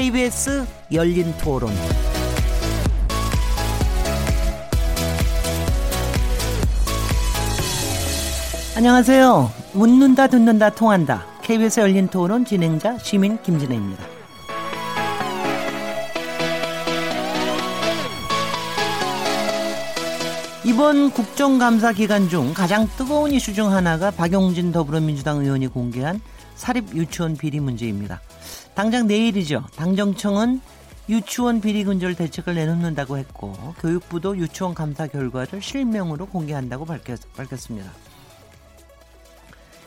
KBS 열린 토론. 안녕하세요. 묻는다, 듣는다, 통한다. KBS 열린 토론 진행자 시민 김진혜입니다. 이번 국정감사 기간 중 가장 뜨거운 이슈 중 하나가 박용진 더불어민주당 의원이 공개한 사립 유치원 비리 문제입니다. 당장 내일이죠. 당정청은 유치원 비리 근절 대책을 내놓는다고 했고 교육부도 유치원 감사 결과를 실명으로 공개한다고 밝혔, 밝혔습니다.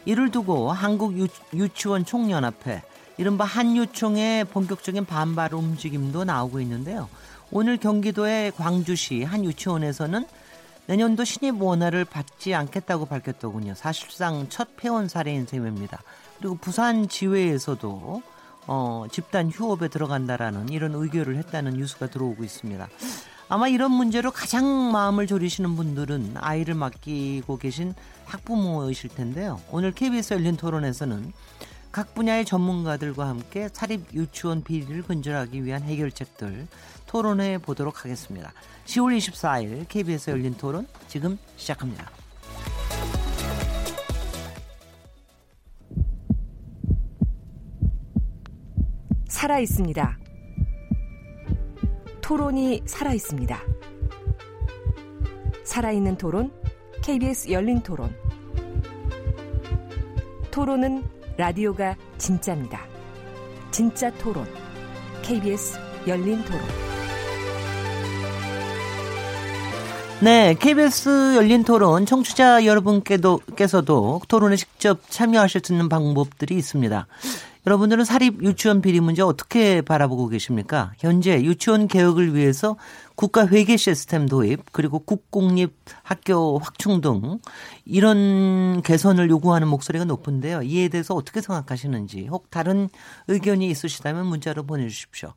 이를 두고 한국 유, 유치원 총연합회 이른바 한유총의 본격적인 반발 움직임도 나오고 있는데요. 오늘 경기도의 광주시 한 유치원에서는 내년도 신입 원화를 받지 않겠다고 밝혔더군요. 사실상 첫 폐원 사례인 셈입니다. 그리고 부산 지회에서도 어, 집단 휴업에 들어간다라는 이런 의결을 했다는 뉴스가 들어오고 있습니다. 아마 이런 문제로 가장 마음을 졸이시는 분들은 아이를 맡기고 계신 학부모이실 텐데요. 오늘 KBS 열린 토론에서는 각 분야의 전문가들과 함께 사립 유치원 비리를 근절하기 위한 해결책들 토론해 보도록 하겠습니다. 10월 24일 KBS 열린 토론 지금 시작합니다. 살아 있습니다. 토론이 살아 있습니다. 살아있는 토론, KBS 열린 토론. 토론은 라디오가 진짜입니다. 진짜 토론, KBS 열린 토론. 네, KBS 열린 토론 청취자 여러분께서도 토론에 직접 참여하실 수 있는 방법들이 있습니다. 여러분들은 사립 유치원 비리 문제 어떻게 바라보고 계십니까? 현재 유치원 개혁을 위해서 국가 회계 시스템 도입 그리고 국공립 학교 확충 등 이런 개선을 요구하는 목소리가 높은데요. 이에 대해서 어떻게 생각하시는지 혹 다른 의견이 있으시다면 문자로 보내주십시오.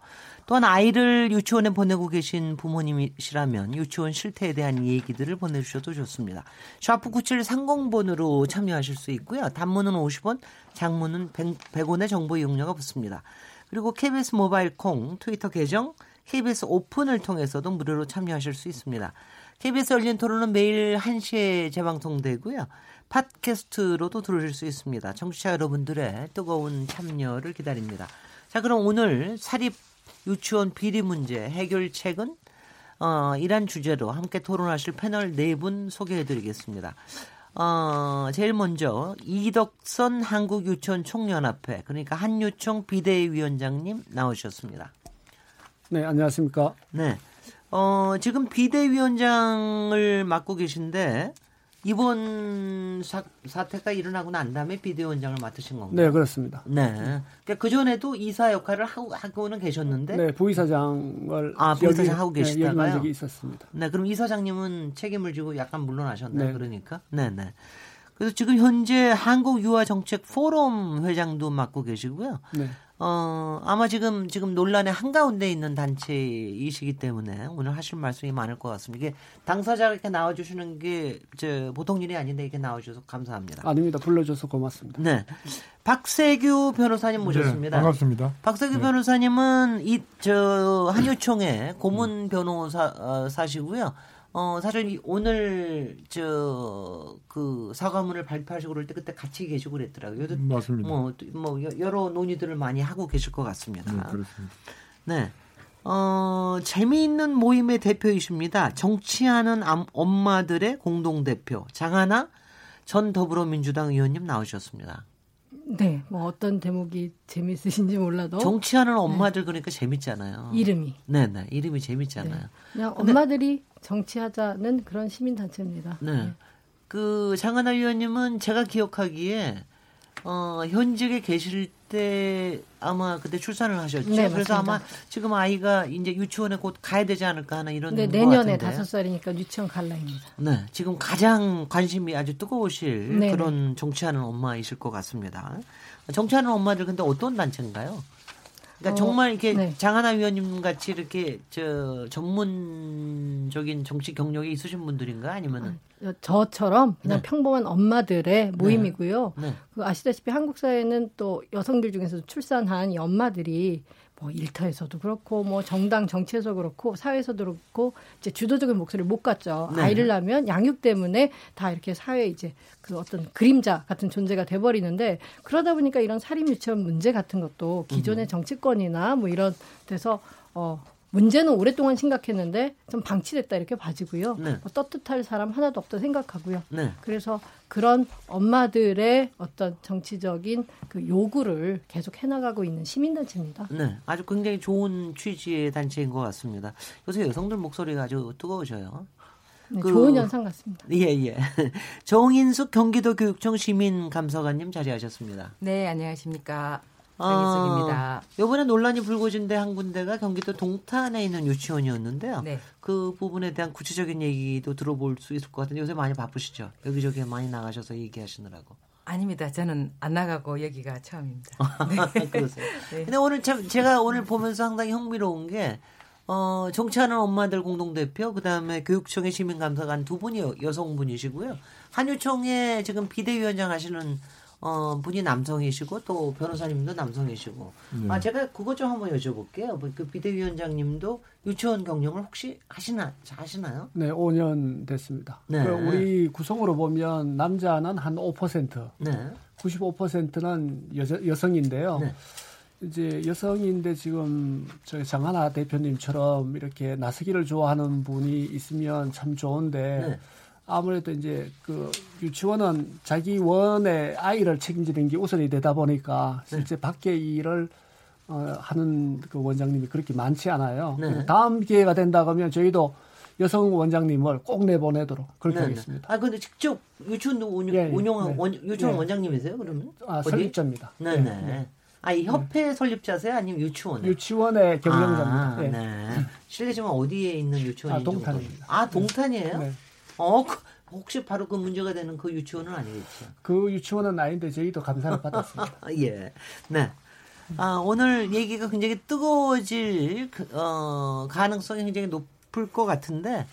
또한 아이를 유치원에 보내고 계신 부모님이시라면 유치원 실태에 대한 얘기들을 보내주셔도 좋습니다. 샤프 9730번으로 참여하실 수 있고요. 단문은 50원, 장문은 100, 원의 정보 이용료가 붙습니다. 그리고 KBS 모바일 콩, 트위터 계정, KBS 오픈을 통해서도 무료로 참여하실 수 있습니다. KBS 열린 토론은 매일 1시에 재방송되고요. 팟캐스트로도 들으실 수 있습니다. 청취자 여러분들의 뜨거운 참여를 기다립니다. 자, 그럼 오늘 사립 유치원 비리 문제 해결책은 어, 이란 주제로 함께 토론하실 패널 네 분 소개해 드리겠습니다. 어, 제일 먼저 이덕선 한국유치원 총연합회 그러니까 한유총 비대위원장님 나오셨습니다. 네, 안녕하십니까? 네. 어, 지금 비대위원장을 맡고 계신데 이번 사, 사태가 일어나고 난 다음에 비대위원장을 맡으신 건가요? 네, 그렇습니다. 네. 그러니까 그 전에도 이사 역할을 하고 하고는 계셨는데. 네, 부이사장을 아 부이사장 하고 계시다가요. 네, 적이 있었습니다. 네, 그럼 이사장님은 책임을 지고 약간 물러나셨나요? 네. 그러니까. 네, 네. 그래서 지금 현재 한국 유아 정책 포럼 회장도 맡고 계시고요. 네. 어, 아마 지금, 지금 논란의 한가운데 있는 단체이시기 때문에 오늘 하실 말씀이 많을 것 같습니다. 이게 당사자가 이렇게 나와주시는 게, 저, 보통 일이 아닌데 이렇게 나와주셔서 감사합니다. 아닙니다. 불러줘서 고맙습니다. 네. 박세규 변호사님 네, 모셨습니다. 네, 반갑습니다. 박세규 네. 변호사님은 이, 저, 한유총의 고문 변호사, 어, 사시고요. 어, 사실 오늘 저 그 사과문을 발표하시고 그럴 때 그때 같이 계시고 그랬더라고요. 맞습니다. 뭐, 뭐 여러 논의들을 많이 하고 계실 것 같습니다. 네, 그렇습니다. 네. 어, 재미있는 모임의 대표이십니다. 정치하는 엄마들의 공동대표 장하나 전 더불어민주당 의원님 나오셨습니다. 네, 뭐 어떤 대목이 재밌으신지 몰라도 정치하는 네. 엄마들 네. 그러니까 재밌잖아요. 이름이. 네, 네, 이름이 재밌잖아요. 네. 그냥 엄마들이 정치하자는 그런 시민 단체입니다. 네. 네. 그 장하나 위원님은 제가 기억하기에 어, 현직에 계실 때 아마 그때 출산을 하셨죠. 네, 그래서 아마 지금 아이가 이제 유치원에 곧 가야 되지 않을까 하는 이런 네, 내년에 다섯 살이니까 유치원 갈 나이입니다. 네, 지금 가장 관심이 아주 뜨거우실 네네. 네. 그런 정치하는 엄마이실 것 같습니다. 정치하는 엄마들 근데 어떤 단체인가요? 그러니까 어, 정말 이렇게 네. 장하나 위원님 같이 이렇게 저 전문적인 정치 경력이 있으신 분들인가 아니면은 어, 저처럼 그냥 네. 평범한 엄마들의 모임이고요. 네. 네. 그 아시다시피 한국 사회는 또 여성들 중에서 출산한 이 엄마들이 뭐 일터에서도 그렇고 뭐 정당 정치에서 그렇고 사회에서도 그렇고 이제 주도적인 목소리를 못 갖죠. 네. 아이를 낳으면 양육 때문에 다 이렇게 사회 이제 그 어떤 그림자 같은 존재가 돼 버리는데 그러다 보니까 이런 살인 유치원 문제 같은 것도 기존의 정치권이나 뭐 이런 데서 어 문제는 오랫동안 심각했는데 좀 방치됐다 이렇게 봐지고요. 네. 뭐 떳떳할 사람 하나도 없다 생각하고요. 네. 그래서 그런 엄마들의 어떤 정치적인 그 요구를 계속 해나가고 있는 시민단체입니다. 네, 아주 굉장히 좋은 취지의 단체인 것 같습니다. 요새 여성들 목소리가 아주 뜨거우셔요. 네, 그- 좋은 현상 같습니다. 예, 예. 정인숙 경기도 교육청 시민 감사관님 자리하셨습니다. 네, 안녕하십니까. 아, 장희숙입니다. 요번에 논란이 불거진 데 한 군데가 경기도 동탄에 있는 유치원이었는데요. 네. 그 부분에 대한 구체적인 얘기도 들어볼 수 있을 것 같은데 요새 많이 바쁘시죠? 여기저기 많이 나가셔서 얘기하시느라고. 아닙니다. 저는 안 나가고 여기가 처음입니다. 그러세요. 네. 근데 오늘 참 제가 오늘 보면서 상당히 흥미로운 게 어, 정치하는 엄마들 공동대표, 그 다음에 교육청의 시민감사관 두 분이 여- 여성분이시고요. 한유총의 지금 비대위원장 하시는 어, 분이 남성이시고 또 변호사님도 남성이시고. 아, 제가 그것 좀 한번 여쭤볼게요. 뭐그 비대위원장님도 유치원 경영을 혹시 하시나, 하시나요? 네, 5년 됐습니다. 네. 그 우리 구성으로 보면 남자는 한 5%, 네. 95%는 여자, 여성인데요. 네. 이제 여성인데 지금 저희 장하나 대표님처럼 이렇게 나서기를 좋아하는 분이 있으면 참 좋은데 네. 아무래도 이제 그 유치원은 자기 원의 아이를 책임지는 게 우선이 되다 보니까 네. 실제 밖에 일을 어, 하는 그 원장님이 그렇게 많지 않아요. 네. 다음 기회가 된다 그러면 저희도 여성 원장님을 꼭 내보내도록 그렇게 네, 하겠습니다. 네. 아, 근데 직접 유치원도 운영, 예, 예. 운영한 네. 원, 유치원 네. 원장님이세요, 그러면? 아, 어디? 설립자입니다. 네네. 네. 아, 이 협회 설립자세요? 아니면 유치원? 유치원의 경영자입니다. 아, 예. 네. 실례지만 어디에 있는 유치원인지 아, 동탄입니다. 아, 동탄이에요? 네. 어, 그- 혹시 바로 그 문제가 되는 그 유치원은 아니겠죠? 그 유치원은 아닌데 저희도 감사를 받았습니다. 아, 예. 네. 아, 오늘 얘기가 굉장히 뜨거워질 그, 어, 가능성이 굉장히 높을 것 같은데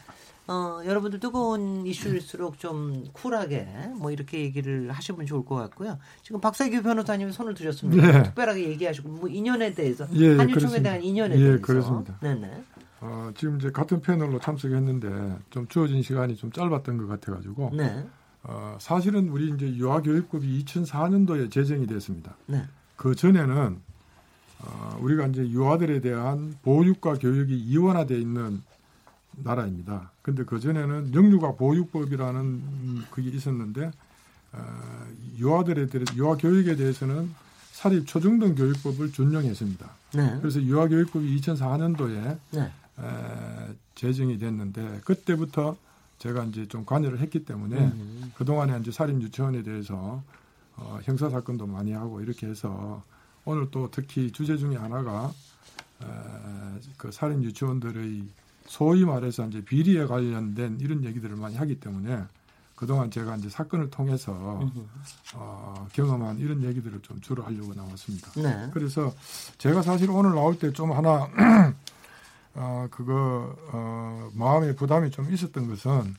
어, 여러분들 뜨거운 이슈일수록 좀 쿨하게 뭐 이렇게 얘기를 하시면 좋을 것 같고요. 지금 박세규 변호사님이 손을 드셨습니다. 네. 특별하게 얘기하시고 뭐 인연에 대해서 예, 예, 한유총에. 대한 인연에 예, 대해서 그렇습니다. 네네. 어, 지금 이제 같은 패널로 참석했는데 좀 주어진 시간이 좀 짧았던 것 같아가지고 네. 어, 사실은 우리 이제 유아교육법이 2004년도에 제정이 됐습니다. 네. 그 전에는 어, 우리가 이제 유아들에 대한 보육과 교육이 이원화되어 있는 나라입니다. 근데 그 전에는 영유아 보육법이라는 음, 그게 있었는데 어, 유아들에 대해 유아 교육에 대해서는 사립 초중등 교육법을 준용했습니다. 네. 그래서 유아 교육법이 2004년도에 네. 에, 제정이 됐는데 그때부터 제가 이제 좀 관여를 했기 때문에 음. 그 동안에 이제 사립 유치원에 대해서 어, 형사 사건도 많이 하고 이렇게 해서 오늘 또 특히 주제 중에 하나가 에, 그 사립 유치원들의 소위 말해서 이제 비리에 관련된 이런 얘기들을 많이 하기 때문에 그동안 제가 이제 사건을 통해서 어, 경험한 이런 얘기들을 좀 주로 하려고 나왔습니다. 네. 그래서 제가 사실 오늘 나올 때 좀 하나 어, 그거 어, 마음의 부담이 좀 있었던 것은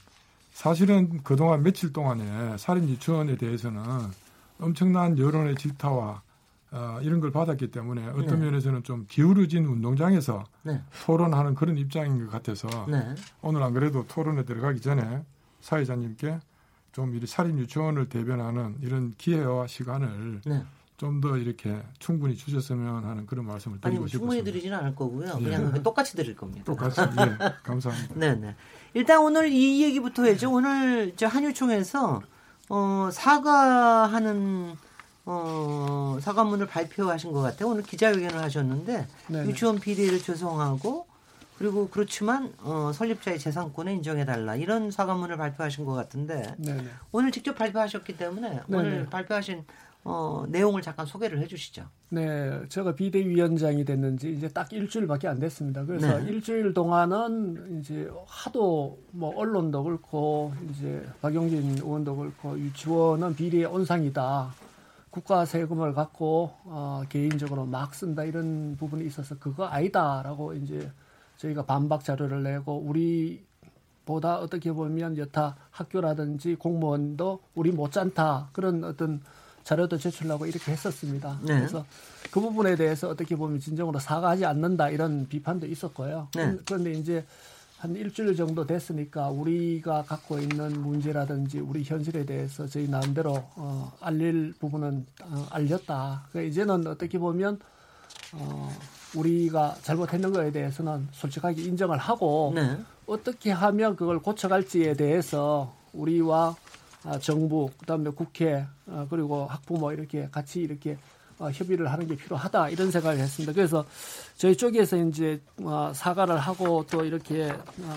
사실은 그동안 며칠 동안에 살인 유치원에 대해서는 엄청난 여론의 질타와 어, 이런 걸 받았기 때문에 어떤 네. 면에서는 좀 기울어진 운동장에서 네. 토론하는 그런 입장인 것 같아서 네. 오늘 안 그래도 토론에 들어가기 전에 사회자님께 좀 이 살인 유치원을 대변하는 이런 기회와 시간을 네. 좀 더 이렇게 충분히 주셨으면 하는 그런 말씀을 드리고 뭐 충분히 싶습니다. 드리지는 않을 거고요. 예. 그냥 똑같이 드릴 겁니다. 똑같이 예, 감사합니다. 네 네. 일단 오늘 이 얘기부터 해죠. 오늘 저 한유총에서 어, 사과하는 어, 사과문을 발표하신 것 같아요. 오늘 기자회견을 하셨는데 네네. 유치원 비리를 죄송하고 그리고 그렇지만 어, 설립자의 재산권을 인정해달라 이런 사과문을 발표하신 것 같은데 네네. 오늘 직접 발표하셨기 때문에 오늘 네네. 발표하신 어, 내용을 잠깐 소개를 해주시죠. 네, 제가 비대위원장이 됐는지 이제 딱 일주일밖에 안 됐습니다. 그래서 네. 일주일 동안은 이제 하도 뭐 언론도 그렇고 이제 박용진 의원도 그렇고 유치원은 비리의 온상이다. 국가 세금을 갖고 어, 개인적으로 막 쓴다 이런 부분이 있어서 그거 아니다라고 이제 저희가 반박 자료를 내고 우리 보다 어떻게 보면 여타 학교라든지 공무원도 우리 못지않다 그런 어떤 자료도 제출하고 이렇게 했었습니다. 네. 그래서 그 부분에 대해서 어떻게 보면 진정으로 사과하지 않는다 이런 비판도 있었고요. 네. 그런데 이제 한 일주일 정도 됐으니까 우리가 갖고 있는 문제라든지 우리 현실에 대해서 저희 나름대로 어, 알릴 부분은 어, 알렸다. 그러니까 이제는 어떻게 보면 어, 우리가 잘못했는 거에 대해서는 솔직하게 인정을 하고 네. 어떻게 하면 그걸 고쳐갈지에 대해서 우리와 아, 정부 그다음에 국회 어, 그리고 학부모 이렇게 같이 이렇게 어, 협의를 하는 게 필요하다 이런 생각을 했습니다. 그래서 저희 쪽에서 이제 어, 사과를 하고 또 이렇게 어,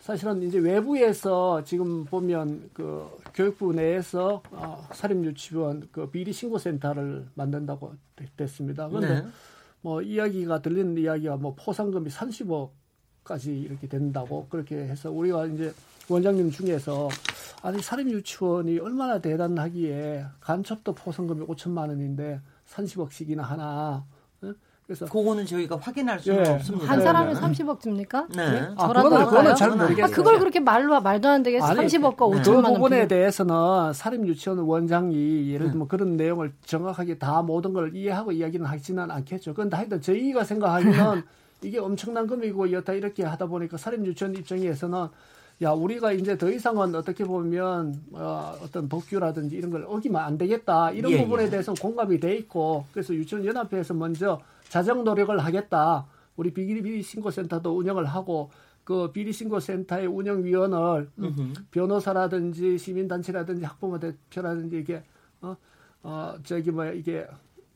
사실은 이제 외부에서 지금 보면 그 교육부 내에서 어, 사립 유치원 그 비리 신고 센터를 만든다고 되- 됐습니다. 그런데 네. 뭐 이야기가 들리는 이야기가 뭐 포상금이 30억까지 이렇게 된다고 그렇게 해서 우리가 이제 원장님 중에서 아니 사립 유치원이 얼마나 대단하기에 간첩도 포상금이 5천만 원인데 30억씩이나 하나. 예? 그래서 그거는 저희가 확인할 수는 예. 없습니다. 한 네, 사람에 네. 30억 줍니까? 네. 아, 저라도 그거는, 그거는? 잘 모르겠어요. 아, 그걸 그렇게 말로 말도 안 되게 아니, 30억과 네. 5천만 그원 부분에 비용. 대해서는 사립 유치원 원장이 예를 네. 들면 그런 내용을 정확하게 다 모든 걸 이해하고 이야기는 하지는 않겠죠. 그런데 하여튼 저희가 생각하기는 이게 엄청난 금이고 여타 이렇게 하다 보니까 사립 유치원 입장에서는 야 우리가 이제 더 이상은 어떻게 보면 어, 어떤 법규라든지 이런 걸 어기면 안 되겠다. 이런 예, 부분에 예. 대해서 공감이 돼 있고 그래서 유치원 연합회에서 먼저 자정 노력을 하겠다. 우리 비리 비리 신고센터도 운영을 하고 그 비리 신고센터의 운영위원을 음, 변호사라든지 시민단체라든지 학부모 대표라든지 이게 어, 어 저기 뭐 이게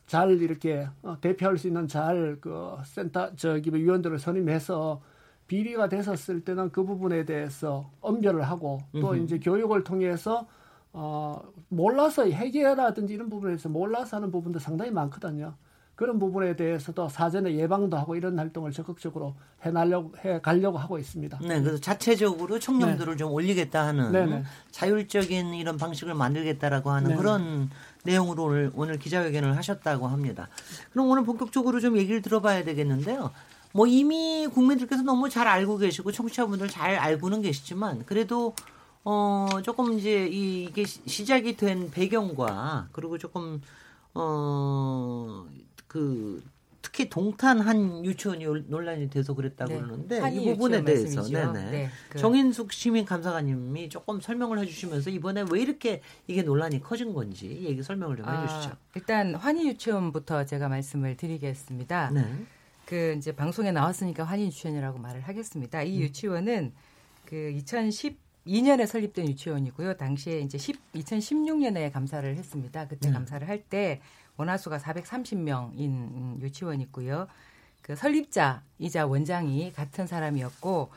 잘 이렇게 어, 대표할 수 있는 잘 그 센터 저기 뭐 위원들을 선임해서 비리가 됐었을 때는 그 부분에 대해서 엄별을 하고 또 음흠. 이제 교육을 통해서 어 몰라서 해결이라든지 이런 부분에서 몰라서 하는 부분도 상당히 많거든요. 그런 부분에 대해서도 사전에 예방도 하고 이런 활동을 적극적으로 해나려고 해 가려고 하고 있습니다. 네, 그래서 자체적으로 청렴도를 좀 올리겠다 하는 네네. 자율적인 이런 방식을 만들겠다라고 하는 네네. 그런 내용으로 오늘, 오늘 기자회견을 하셨다고 합니다. 그럼 오늘 본격적으로 좀 얘기를 들어봐야 되겠는데요. 뭐 이미 국민들께서 너무 잘 알고 계시고 청취자분들 잘 알고는 계시지만 그래도 어 조금 이제 이- 이게 시- 시작이 된 배경과 그리고 조금 어 그 특히 동탄 한 유치원이 논란이 돼서 그랬다고 네. 그러는데 이 부분에 대해서. 네네. 네, 그- 정인숙 시민 감사관님이 조금 설명을 해주시면서 이번에 왜 이렇게 이게 논란이 커진 건지 얘기 설명을 좀 해주시죠. 아, 일단 환희 유치원부터 제가 말씀을 드리겠습니다. 네. 그 이제 방송에 나왔으니까 환희 유치원이라고 말을 하겠습니다. 음. 이 유치원은 그 2012년에 설립된 유치원이고요. 당시에 이제 10, 2016년에 감사를 했습니다. 그때 네. 감사를 할 때 원화수가 430명인 유치원이고요. 그 설립자이자 원장이 같은 사람이었고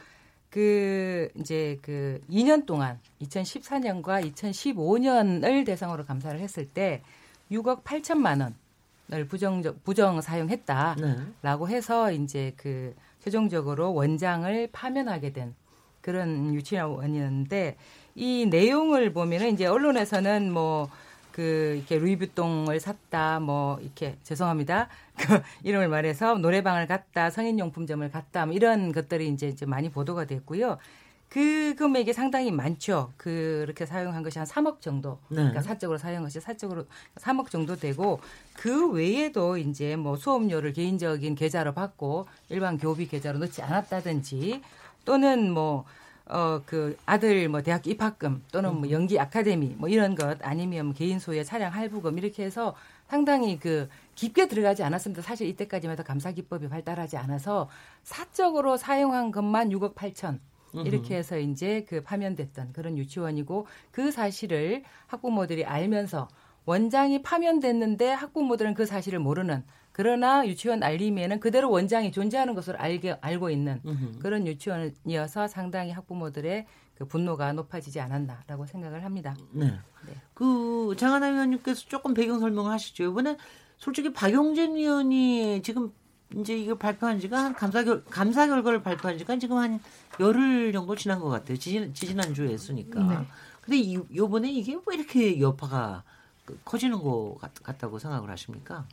그 이제 그 2년 동안 2014년과 2015년을 대상으로 감사를 했을 때 6억 8천만 원 을 부정 부정 사용했다라고 네. 해서 이제 그 최종적으로 원장을 파면하게 된 그런 유치원이었는데 이 내용을 보면은 이제 언론에서는 뭐 그 이렇게 루이비통을 샀다 뭐 이렇게 죄송합니다 그 이름을 말해서 노래방을 갔다 성인용품점을 갔다 뭐 이런 것들이 이제 이제 많이 보도가 됐고요. 그 금액이 상당히 많죠. 그렇게 사용한 것이 한 3억 정도. 네. 그러니까 사적으로 사용한 것이 사적으로 3억 정도 되고 그 외에도 이제 뭐 수업료를 개인적인 계좌로 받고 일반 교비 계좌로 넣지 않았다든지 또는 뭐 어, 그 아들 뭐 대학 입학금 또는 뭐 연기 아카데미 뭐 이런 것 아니면 뭐 개인 소유의 차량 할부금 이렇게 해서 상당히 그 깊게 들어가지 않았습니다. 사실 이때까지만 해도 감사 기법이 발달하지 않아서 사적으로 사용한 것만 6억 8천 이렇게 해서 이제 그 파면됐던 그런 유치원이고 그 사실을 학부모들이 알면서 원장이 파면됐는데 학부모들은 그 사실을 모르는 그러나 유치원 알림에는 그대로 원장이 존재하는 것을 알게 알고 있는. 그런 유치원이어서 상당히 학부모들의 그 분노가 높아지지 않았나라고 생각을 합니다. 네. 네. 그 장하나 위원님께서 조금 배경 설명을 하시죠. 이번에 솔직히 박용진 위원이 지금 이제 이걸 발표한 지가 한 감사 결 감사 결과를 발표한 지가 지금 한 열흘 정도 지난 것 같아요. 지지, 지난 주에 했으니까. 네. 근데 이, 요번에 이게 왜 이렇게 여파가 그 커지는 것 같, 같다고 생각을 하십니까?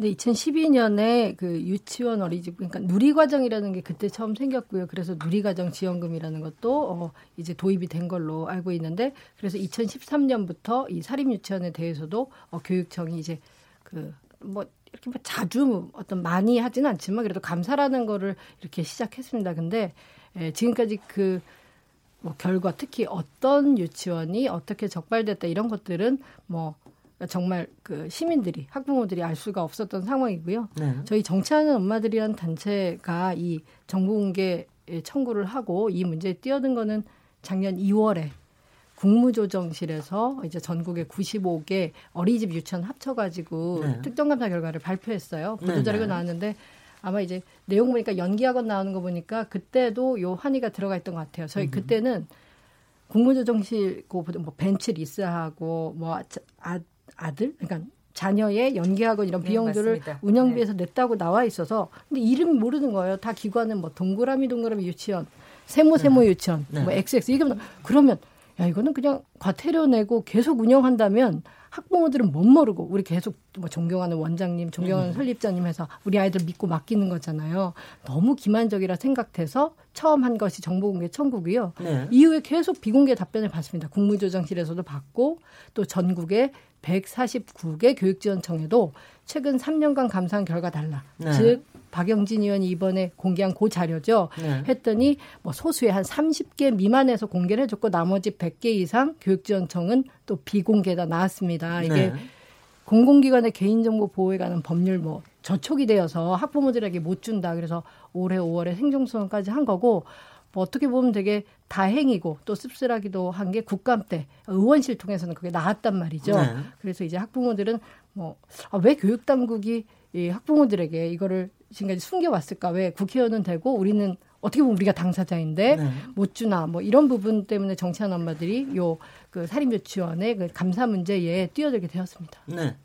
네, 2012년에 그 유치원 어린이집 그러니까 누리과정이라는 게 그때 처음 생겼고요. 그래서 누리과정 지원금이라는 것도 어 이제 도입이 된 걸로 알고 있는데 그래서 2013년부터 이 사립 유치원에 대해서도 어 교육청이 이제 그뭐 이렇게 뭐 자주 어떤 많이 하지는 않지만 그래도 감사라는 거를 이렇게 시작했습니다. 근데 예, 지금까지 그 뭐 결과 특히 어떤 유치원이 어떻게 적발됐다 이런 것들은 뭐 정말 그 시민들이 학부모들이 알 수가 없었던 상황이고요. 네. 저희 정치하는 엄마들이라는 단체가 이 정보 공개 청구를 하고 이 문제에 뛰어든 거는 작년 2월에 국무조정실에서 이제 전국의 95개 어린이집 유치원 합쳐가지고 네. 특정감사 결과를 발표했어요. 네, 보도자료가 네. 나왔는데 아마 이제 내용 보니까 연기학원 나오는 거 보니까 그때도 요 한의가 들어가 있던 것 같아요. 저희 그때는 국무조정실 그뭐 벤츠 리스하고 뭐 아, 아들 그러니까 자녀의 연기학원 이런 네, 비용들을 맞습니다. 운영비에서 냈다고 나와 있어서 근데 이름 모르는 거예요. 다 기관은 뭐 동그라미 동그라미 유치원, 세모 세모 유치원, 네. 뭐 XX 이게 뭐 그러면 야 이거는 그냥 과태료 내고 계속 운영한다면 학부모들은 못 모르고 우리 계속 뭐 존경하는 원장님, 존경하는 설립자님 해서 우리 아이들 믿고 맡기는 거잖아요. 너무 기만적이라 생각돼서 처음 한 것이 정보공개 청구고요. 네. 이후에 계속 비공개 답변을 받습니다. 국무조정실에서도 받고 또 전국의 149개 교육지원청에도 최근 3년간 감사한 결과 달라. 네. 즉 박영진 의원이 이번에 공개한 그 자료죠. 네. 했더니 뭐 소수의 한 30개 미만에서 공개를 해줬고 나머지 100개 이상 교육지원청은 또 비공개다 나왔습니다. 이게 네. 공공기관의 개인정보 보호에 관한 법률 뭐 저촉이 되어서 학부모들에게 못 준다. 그래서 올해 5월에 행정소송까지 한 거고 뭐 어떻게 보면 되게 다행이고 또 씁쓸하기도 한 게 국감 때 의원실 통해서는 그게 나왔단 말이죠. 네. 그래서 이제 학부모들은 뭐왜 교육 당국이 이 학부모들에게 이거를 지금까지 숨겨왔을까? 왜 국회의원은 되고 우리는 어떻게 보면 우리가 당사자인데 네. 못 주나 뭐 이런 부분 때문에 정치하는 엄마들이 요그 사립유치원의 그 감사 문제에 뛰어들게 되었습니다. 네.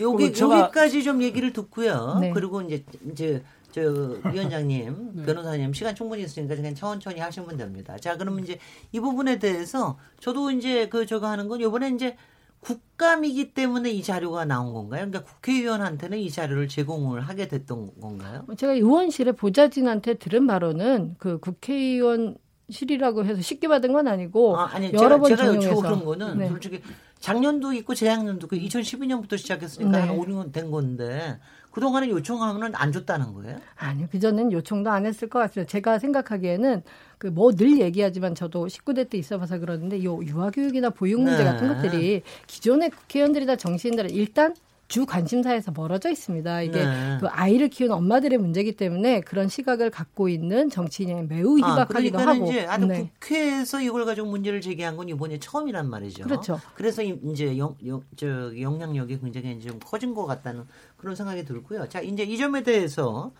여기 여기까지 좀 얘기를 듣고요. 네. 그리고 이제 이제 저 위원장님, 변호사님 시간 충분히 있으니까 그냥 천천히 하시면 됩니다. 자, 그러면 이제 이 부분에 대해서 저도 이제 그 저거 하는 건 이번에 이제 국감이기 때문에 이 자료가 나온 건가요? 그러니까 국회의원한테는 이 자료를 제공을 하게 됐던 건가요? 제가 의원실에 보좌진한테 들은 바로는 그 국회의원 실이라고 해서 쉽게 받은 건 아니고 아, 아니 여러 제가 번 제가 전용해서 여쭤보는 거는 네. 솔직히 작년도 있고 재작년도 그 2012년부터 시작했으니까 네. 한 5, 6년 된 건데 그동안에 요청하면은 안 줬다는 거예요? 아니요, 그전엔 요청도 안 했을 것 같습니다. 제가 생각하기에는 그 뭐 늘 얘기하지만 저도 19대 때 있어봐서 그러는데 요 유아교육이나 보육 문제 네. 같은 것들이 기존의 국회의원들이나 정치인들은 일단 주 관심사에서 멀어져 있습니다. 이게 네. 그 아이를 키우는 엄마들의 문제이기 때문에 그런 시각을 갖고 있는 정치인이 매우 아, 희박하기도 그러니까 하고. 이제 아주 네. 국회에서 이걸 가지고 문제를 제기한 건 이번이 처음이란 말이죠. 그렇죠. 그래서 이- 이제 영, 영, 저 영향력이 굉장히 좀 커진 것 같다는 그런 생각이 들고요. 자, 이제 이 점에 대해서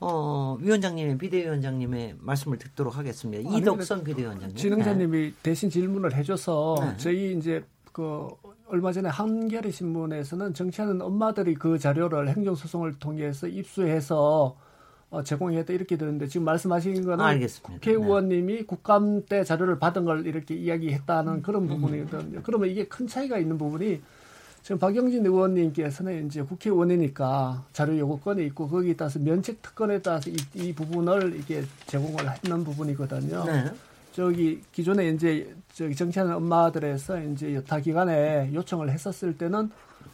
어, 위원장님의 비대위원장님의 말씀을 듣도록 하겠습니다. 아니, 이덕선 비대위원장님. 진행자님이 대신 질문을 해줘서 네. 저희 이제 그 얼마 전에 한겨레 신문에서는 정치하는 엄마들이 그 자료를 행정소송을 통해서 입수해서 어, 제공했다 이렇게 들었는데 지금 말씀하신 거는 아, 알겠습니다. 국회의원님이 국감 때 자료를 받은 걸 이렇게 이야기했다는 음, 그런 부분이거든요. 그러면 이게 큰 차이가 있는 부분이 지금 박영진 의원님께서는 이제 국회의원이니까 자료 요구권이 있고 거기에 따라서 면책 특권에 따라서 이, 이 부분을 이게 제공을 했는 부분이거든요. 네. 저기 기존에 이제 저기 정치하는 엄마들에서 이제 여타 기관에 요청을 했었을 때는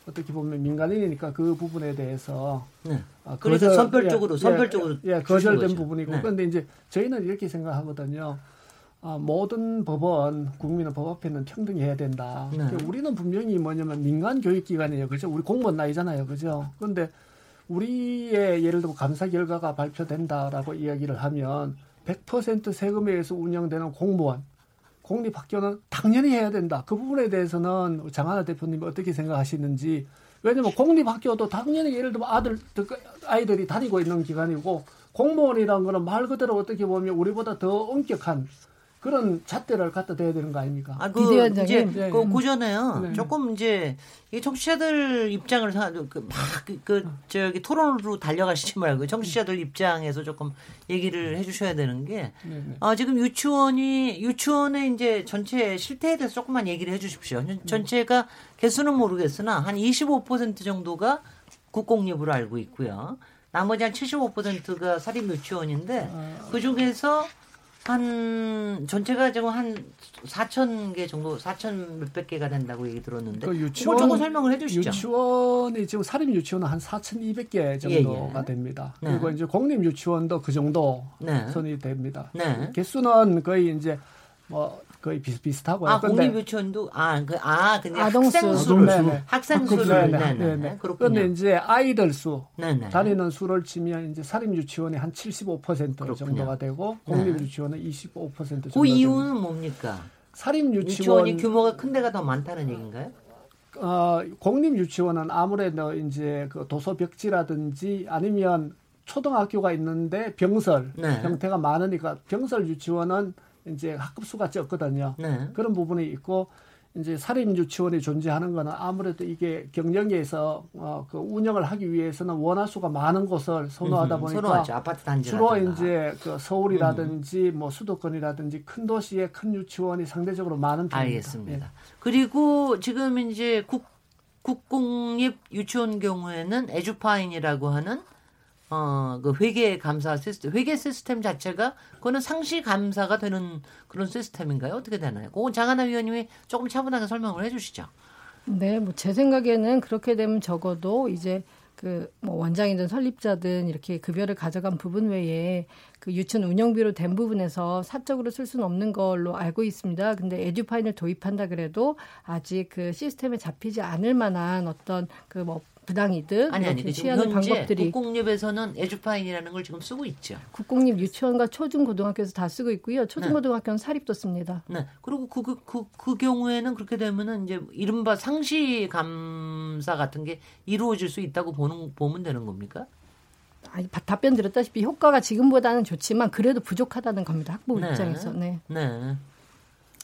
어떻게 보면 민간인이니까 그 부분에 대해서 네. 아, 그래서 거절- 선별적으로 예, 선별적으로 예, 예, 거절된. 부분이고 네. 그런데 이제 저희는 이렇게 생각하거든요. 아, 모든 법은 국민은 법 앞에는 평등해야 된다. 네. 그러니까 우리는 분명히 뭐냐면 민간 교육기관이에요, 그죠? 우리 공무원 나이잖아요, 그죠? 그런데 우리의 예를 들어 감사 결과가 발표된다라고 이야기를 하면 100% 세금에 의해서 운영되는 공무원, 공립 학교는 당연히 해야 된다. 그 부분에 대해서는 장하나 대표님이 어떻게 생각하시는지. 왜냐면 공립 학교도 당연히 예를 들면 아들, 아이들이 다니고 있는 기관이고 공무원이라는 거는 말 그대로 어떻게 보면 우리보다 더 엄격한 그런 잣대를 갖다 대야 되는 거 아닙니까? 아, 그. 이제 네. 그 고전에요. 네. 조금 이제 이 청취자들 입장을 생각 그막그 그, 저기 토론으로 달려가시지 말고 청취자들 입장에서 조금 얘기를 해주셔야 되는 게 네, 네. 아, 지금 유치원이 유치원의 이제 전체 실태에 대해서 조금만 얘기를 해주십시오. 전- 전체가 개수는 모르겠으나 한 25% 정도가 국공립으로 알고 있고요. 나머지 한 75%가 사립 유치원인데 그 중에서 한 전체가 지금 한 4천 개 정도, 4천 몇백 개가 된다고 얘기 들었는데 그 유치원 조금 설명을 해주시죠. 유치원이 지금 사립 유치원은 한 4,200개 정도가 예, 예. 됩니다. 네. 그리고 이제 공립 유치원도 그 정도 네. 선이 됩니다. 네. 개수는 거의 이제 뭐 거의 비슷비슷하고요. 아, 근데 공립 유치원도 아, 그, 아, 근데 아동수. 학생 수를 네네. 학생 그, 수를 네네. 네네. 네네. 그렇군요. 그런데 이제 아이들 수 네네. 다니는 수를 치면 이제 사립 유치원이 한 75% 그렇군요. 정도가 되고 공립 네. 유치원은 25% 정도. 그 이유는 됩니다. 뭡니까? 사립 유치원 유치원 이 규모가 큰 데가 더 많다는 얘기인가요? 어, 공립 유치원은 아무래도 이제 그 도서 벽지라든지 아니면 초등학교가 있는데 병설 네. 형태가 많으니까 병설 유치원은 이제 학급 수가 적거든요. 네. 그런 부분이 있고 이제 사립 유치원이 존재하는 거는 아무래도 이게 경영에서 어, 그 운영을 하기 위해서는 원화 수가 많은 곳을 선호하다 음, 보니까 선호하죠. 아파트 단지 주로 이제 그 서울이라든지 뭐 수도권이라든지 큰 도시의 큰 유치원이 상대적으로 많은 편입니다. 알겠습니다. 그리고 지금 이제 국 국공립 유치원 경우에는 에듀파인이라고 하는 어, 그 회계 감사 시스템, 회계 시스템 자체가 그거는 상시 감사가 되는 그런 시스템인가요? 어떻게 되나요? 그건 장하나 위원님이 조금 차분하게 설명을 해주시죠. 네, 뭐 제 생각에는 그렇게 되면 적어도 이제 그 뭐 원장이든 설립자든 이렇게 급여를 가져간 부분 외에 그 유치원 운영비로 된 부분에서 사적으로 쓸 수는 없는 걸로 알고 있습니다. 근데 에듀파인을 도입한다 그래도 아직 그 시스템에 잡히지 않을 만한 어떤 그뭐 부당이득 아니 아니 취하는 방법들이 국공립에서는 에듀파인이라는 걸 지금 쓰고 있죠. 국공립 유치원과 초중고등학교에서 다 쓰고 있고요. 초중고등학교는 사립도 씁니다. 네. 그리고 그, 그, 그, 그 경우에는 그렇게 되면은 이제 이른바 상시 감사 같은 게 이루어질 수 있다고 보는, 보면 되는 겁니까? 아니, 바- 답변 드렸다시피 효과가 지금보다는 좋지만 그래도 부족하다는 겁니다. 학부 네. 입장에서. 네. 네.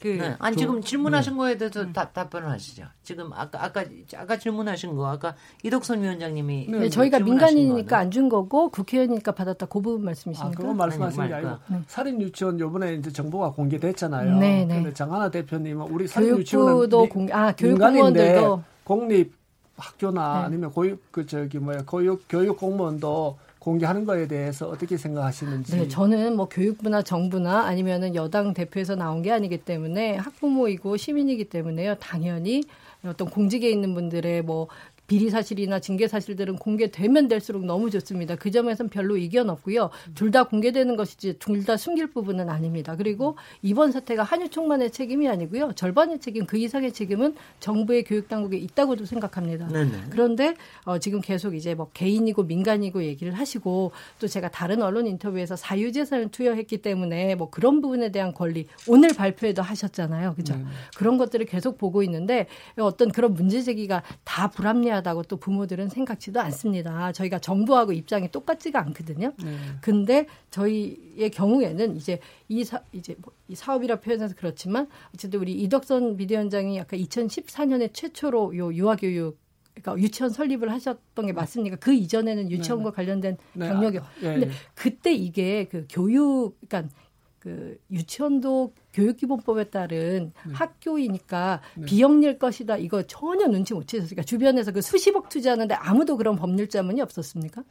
그 네. 아니 지금 질문하신 거에 대해서 답, 답변을 하시죠. 지금 아까 아까 아까 질문하신 거 아까 이덕선 위원장님이 네, 네, 저희가 민간인이니까 거는. 안준 거고 국회의원이니까 받았다. 그 부분 아, 말씀이십니까? 그건 말씀하시는 게 아니, 아니고 네. 사립 유치원 요번에 이제 정보가 공개됐잖아요. 네, 네. 근데 장하나 대표님은 우리 사립 유치원은 교육부도 미- 공, 아, 교육공무원들도 공립 학교나 네. 아니면 고육 그 저기 뭐야 교육 교육 공무원도 공개하는 거에 대해서 어떻게 생각하시는지. 네, 저는 뭐 교육부나 정부나 아니면은 여당 대표에서 나온 게 아니기 때문에 학부모이고 시민이기 때문에요. 당연히 어떤 공직에 있는 분들의 뭐 비리 사실이나 징계 사실들은 공개되면 될수록 너무 좋습니다. 그 점에서는 별로 이견 없고요. 둘 다 공개되는 것이지 둘 다 숨길 부분은 아닙니다. 그리고 이번 사태가 한유 총만의 책임이 아니고요. 절반의 책임, 그 이상의 책임은 정부의 교육 당국에 있다고도 생각합니다. 네네. 그런데 어, 지금 계속 이제 뭐 개인이고 민간이고 얘기를 하시고 또 제가 다른 언론 인터뷰에서 사유재산을 투여했기 때문에 뭐 그런 부분에 대한 권리 오늘 발표에도 하셨잖아요. 그죠? 그런 것들을 계속 보고 있는데 어떤 그런 문제 제기가 다 불합리하다 고 또 부모들은 생각지도 않습니다. 저희가 정부하고 입장이 똑같지가 않거든요. 네. 근데 저희의 경우에는 이제 이 사, 이제 뭐 이 사업이라 표현해서 그렇지만 어쨌든 우리 이덕선 비대위원장이 아까 2014년에 최초로 요 유아 교육 그러니까 유치원 설립을 하셨던 게 맞습니까? 그 이전에는 유치원과 관련된 네, 경력이 아, 예, 근데 예. 그때 이게 그 교육 그러니까 그 유치원도 교육기본법에 따른 네. 학교이니까 비영리일 것이다. 이거 전혀 눈치 못 채셨으니까 주변에서 그 수십억 투자하는데 아무도 그런 법률 자문이 없었습니까?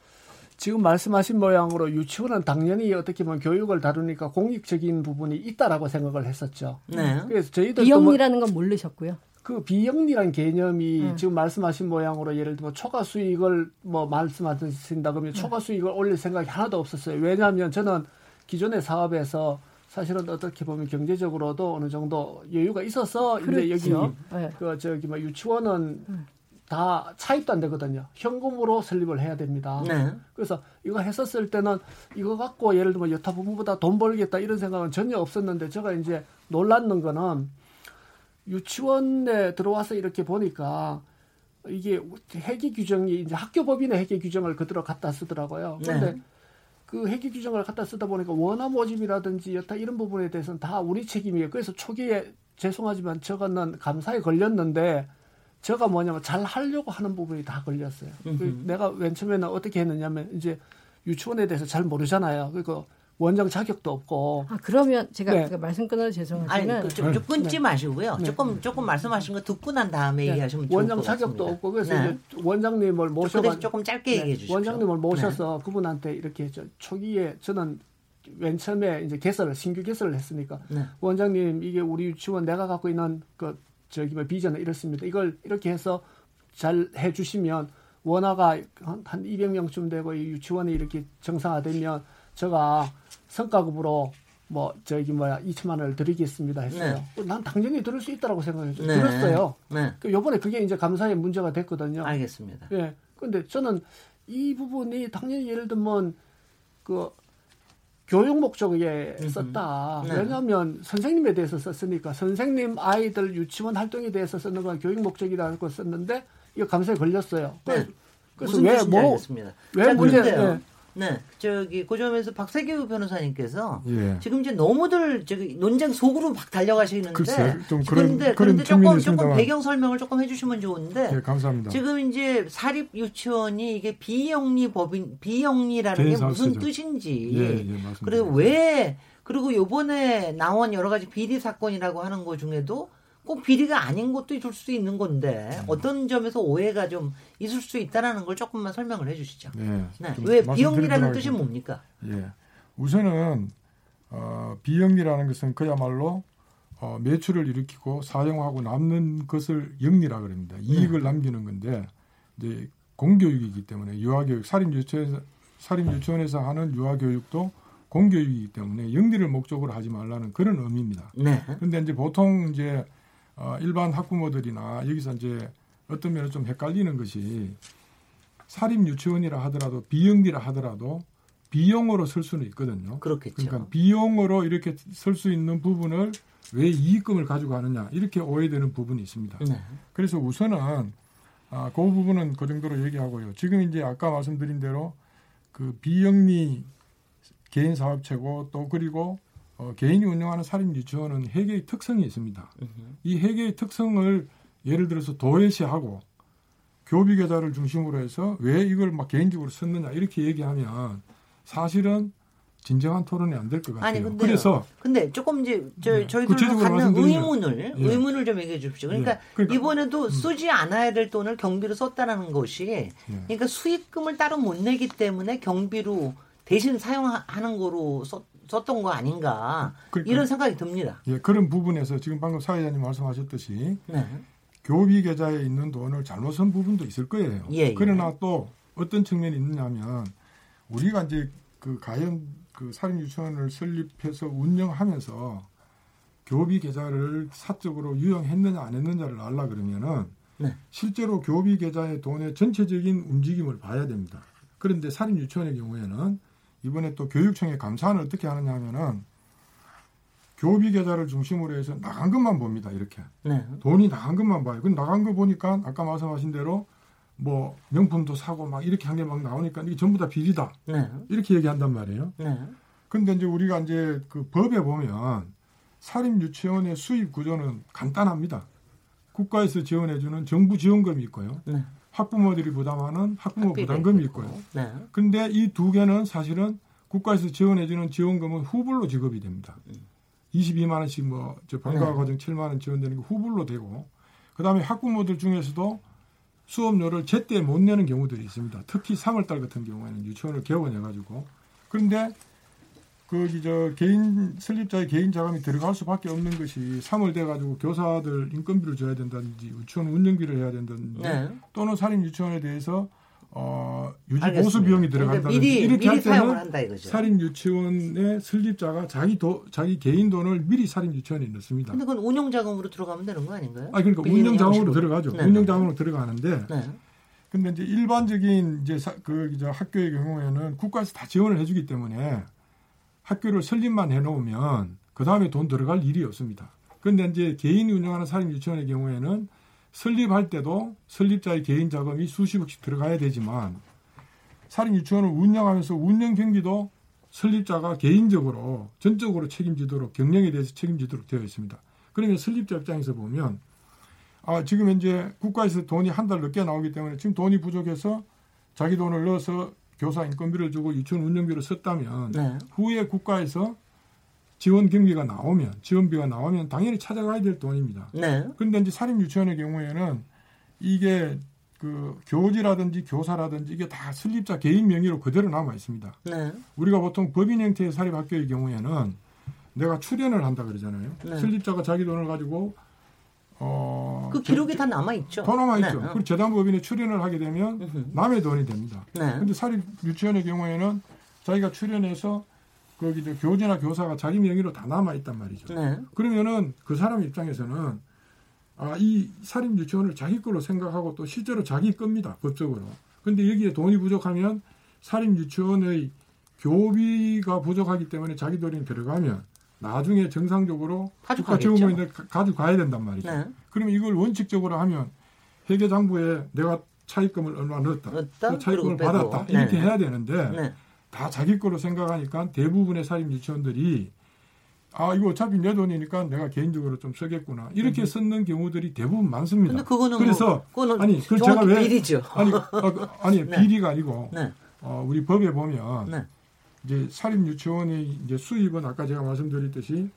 지금 말씀하신 모양으로 유치원은 당연히 어떻게 보면 교육을 다루니까 공익적인 부분이 있다라고 생각을 했었죠. 네. 그래서 저희도 또 뭐, 비영리라는 건 모르셨고요. 그 비영리란 개념이 음. 지금 말씀하신 모양으로 예를 들면 초과 수익을 뭐 말씀하신다 그러면 초과 수익을 올릴 생각이 하나도 없었어요. 왜냐하면 저는 기존의 사업에서 사실은 어떻게 보면 경제적으로도 어느 정도 여유가 있어서 이제 여기 그렇죠. 네. 그 저기 뭐 유치원은 다 차입도 안 되거든요. 현금으로 설립을 해야 됩니다. 네. 그래서 이거 했었을 때는 이거 갖고 예를 들면 여타 부모보다 돈 벌겠다 이런 생각은 전혀 없었는데 제가 이제 놀랐는 거는 유치원에 들어와서 이렇게 보니까 이게 회계 규정이 이제 학교 법인의 회계 규정을 그대로 갖다 쓰더라고요. 그런데 네. 그 회계 규정을 갖다 쓰다 보니까 원화 모집이라든지 여타 이런 부분에 대해서는 다 우리 책임이에요. 그래서 초기에 죄송하지만 저거는 감사에 걸렸는데 저가 뭐냐면 잘 하려고 하는 부분이 다 걸렸어요. 그 내가 맨 처음에는 어떻게 했느냐면 이제 유치원에 대해서 잘 모르잖아요. 그리고 원장 자격도 없고 아 그러면 제가 네. 그 말씀 끊어서 아니, 죄송하지만 그, 좀, 좀 끊지 네. 마시고요. 네. 조금 조금 말씀하신 거 듣고 난 다음에 네. 얘기하시면 좋을 원장 것 자격도. 없고 그래서 네. 이제 원장님을 그 대신 조금 짧게 얘기해 주십시오. 원장님을 네. 모셔서 그분한테 이렇게 저 초기에 저는 맨 처음에 이제 개설을 신규 개설을 했으니까 네. 원장님 이게 우리 유치원 내가 갖고 있는 그 저기 뭐 비전은 이렇습니다. 이걸 이렇게 해서 잘 해주시면 원화가 한, 한 200명쯤 되고 이 유치원이 이렇게 정상화되면 제가 성과급으로 뭐 저기 뭐야 2천만 원을 드리겠습니다 했어요. 난 당연히 들을 수 있다라고 생각했죠. 네. 들었어요. 네. 그 요번에 그게 이제 감사의 문제가 됐거든요. 알겠습니다. 예. 근데 저는 이 부분이 당연히 예를 들면 그 교육 목적에 썼다. 네. 왜냐하면 선생님에 대해서 썼으니까 선생님 아이들 유치원 활동에 대해서 쓰는 건 교육 목적이라고 썼는데 이거 감사에 걸렸어요. 네. 그래서 무슨 왜 뜻인지 뭐. 왜 문제-. 네. 네. 저기 그 점에서 박세규 변호사님께서 예. 지금 이제 너무들 저기 논쟁 속으로 막 달려가시는데 글쎄, 좀 그런- 그런데 그런 그런데 조금 조금. 배경 설명을 조금 해주시면 좋은데 예, 감사합니다. 지금 이제 사립 유치원이 이게 비영리 법인 비영리라는 게 무슨. 뜻인지 예, 예, 맞습니다. 그리고 왜 그리고 요번에 나온 여러 가지 비리 사건이라고 하는 것 중에도 꼭 비리가 아닌 것도 있을 수 있는 건데 음. 어떤 점에서 오해가 좀 있을 수 있다라는 걸 조금만 설명을 해주시죠. 네. 네. 좀왜 비영리라는 뜻이. 뭡니까? 예. 우선은 어, 비영리라는 것은 그야말로 어, 매출을 일으키고 사용하고 남는 것을 영리라 그럽니다. 이익을 남기는 건데 이제 공교육이기 때문에 유아교육 살인 유치원에서 살인 유치원에서 하는 유아교육도 공교육이기 때문에 영리를 목적으로 하지 말라는 그런 의미입니다. 네. 근데 이제 보통 이제 어, 일반 학부모들이나 여기서 이제 어떤 면에 좀 헷갈리는 것이 사립 유치원이라 하더라도 비영리라 하더라도 비용으로 쓸 수는 있거든요. 그렇겠죠. 그러니까 비용으로 이렇게 쓸 수 있는 부분을 왜 이익금을 가지고 하느냐 이렇게 오해되는 부분이 있습니다. 네. 그래서 우선은 아, 그 부분은 그 정도로 얘기하고요. 지금 이제 아까 말씀드린 대로 그 비영리 개인 사업체고 또 그리고 어, 개인이 운영하는 사립 유치원은 회계의 특성이 있습니다. 이 회계의 특성을 예를 들어서 도외시하고 교비 계좌를 중심으로 해서 왜 이걸 막 개인적으로 썼느냐 이렇게 얘기하면 사실은 진정한 토론이 안 될 것 같아요. 아니 근데 그래서 근데 조금 이제 저 네. 저희들로 구체적으로 갖는 의문을 예. 의문을 좀 얘기해 주십시오. 그러니까, 예. 그러니까- 이번에도 쓰지 않아야 될 돈을 경비로 썼다라는 것이 예. 그러니까 수익금을 따로 못 내기 때문에 경비로 대신 사용하는 거로 썼, 썼던 거 아닌가 그러니까- 이런 생각이 듭니다. 예, 그런 부분에서 지금 방금 사회자님 말씀하셨듯이 네. 교비 계좌에 있는 돈을 잘못 쓴 부분도 있을 거예요. 예, 예. 그러나 또 어떤 측면이 있느냐면 우리가 이제 그 가연 그 사립 유치원을 설립해서 운영하면서 교비 계좌를 사적으로 유용했느냐 안 했느냐를 알라 그러면은 네. 실제로 교비 계좌의 돈의 전체적인 움직임을 봐야 됩니다. 그런데 사립 유치원의 경우에는 이번에 또 교육청의 감사는 어떻게 하느냐 하면은 교비 계좌를 중심으로 해서 나간 것만 봅니다. 이렇게. 네. 돈이 나간 것만 봐요. 그 나간 거 보니까 아까 말씀하신 대로 뭐 명품도 사고 막 이렇게 한 게 막 나오니까 이게 전부 다 비리다. 네. 이렇게 얘기한단 말이에요. 네. 근데 이제 우리가 이제 그 법에 보면 사립 유치원의 수입 구조는 간단합니다. 국가에서 지원해주는 정부 지원금이 있고요. 네. 학부모들이 부담하는 학부모 부담금이 있고. 있고요. 네. 근데 이 두 개는 사실은 국가에서 지원해주는 지원금은 후불로 지급이 됩니다. 22만 원씩 뭐 저 방과 네. 과정 7만 원 지원되는 게 후불로 되고 그다음에 학부모들 중에서도 수업료를 제때 못 내는 경우들이 있습니다. 특히 3월 달 같은 경우에는 유치원을 개원해 가지고 그런데 거기 저 개인 설립자의 개인 자금이 들어갈 수밖에 없는 것이 3월 돼 가지고 교사들 인건비를 줘야 된다든지 유치원 운영비를 해야 된다든지 네. 또는 살인 유치원에 대해서 어, 유지 알겠습니다. 보수 비용이 그러니까 들어간다든지 미리 이렇게 미리 할 때는 한다 이거죠. 살인 유치원의 설립자가 자기 도, 자기 개인 돈을 미리 살인 유치원에 넣습니다. 근데 그건 운영 자금으로 들어가면 되는 거 아닌가요? 아 그러니까 비리는 운영 자금으로. 들어가죠. 네. 운영 자금으로 들어가는데 네. 근데 이제 일반적인 이제 사, 그 이제 학교의 경우에는 국가에서 다 지원을 해 주기 때문에 학교를 설립만 해 놓으면 그 다음에 돈 들어갈 일이 없습니다. 그런데 이제 개인이 운영하는 사립 유치원의 경우에는 설립할 때도 설립자의 개인 자금이 수십억씩 들어가야 되지만 사립 유치원을 운영하면서 운영 경비도 설립자가 개인적으로 전적으로 책임지도록 경영에 대해서 책임지도록 되어 있습니다. 그러면 설립자 입장에서 보면 아, 지금 현재 국가에서 돈이 한 달 늦게 나오기 때문에 지금 돈이 부족해서 자기 돈을 넣어서 교사 인건비를 주고 유치원 운영비를 썼다면 네. 후에 국가에서 지원 경비가 나오면 지원비가 나오면 당연히 찾아가야 될 돈입니다. 네. 그런데 이제 사립 유치원의 경우에는 이게 그 교지라든지 교사라든지 이게 다 설립자 개인 명의로 그대로 남아 있습니다. 네. 우리가 보통 법인 형태의 사립 학교의 경우에는 내가 출연을 한다 그러잖아요. 네. 설립자가 자기 돈을 가지고 어, 그 기록이 다 남아 있죠. 더 남아 있죠. 네. 그리고 재단법인에 출연을 하게 되면. 남의 돈이 됩니다. 네. 근데 사립 유치원의 경우에는 자기가 출연해서 거기 이제 교재나 교사가 자기 명의로 다 남아 있단 말이죠. 네. 그러면은 그 사람 입장에서는 아, 이 사립 유치원을 자기 걸로 생각하고 또 실제로 자기 겁니다. 법적으로. 근데 여기에 돈이 부족하면 사립 유치원의 교비가 부족하기 때문에 자기 돈이 들어가면 나중에 정상적으로 국가. 재무인들 가져가야 된단 말이죠. 네. 그러면 이걸 원칙적으로 하면 회계장부에 내가 차입금을 얼마 넣었다. 넣었다? 또 차입금을 빼고. 받았다. 이렇게 네. 해야 되는데 네. 다 자기 거로 생각하니까 대부분의 사립 유치원들이 아 이거 어차피 내 돈이니까 내가 개인적으로 좀 쓰겠구나 이렇게 쓰는 경우들이 대부분 많습니다. 음. 그거는 그래서 뭐, 아니 그 제가 왜 비리죠. 아니 어, 그, 아니 네. 비리가 아니고 네. 어, 우리 법에 보면 네. 이제 사립 유치원의 이제 수입은 아까 제가 말씀드렸듯이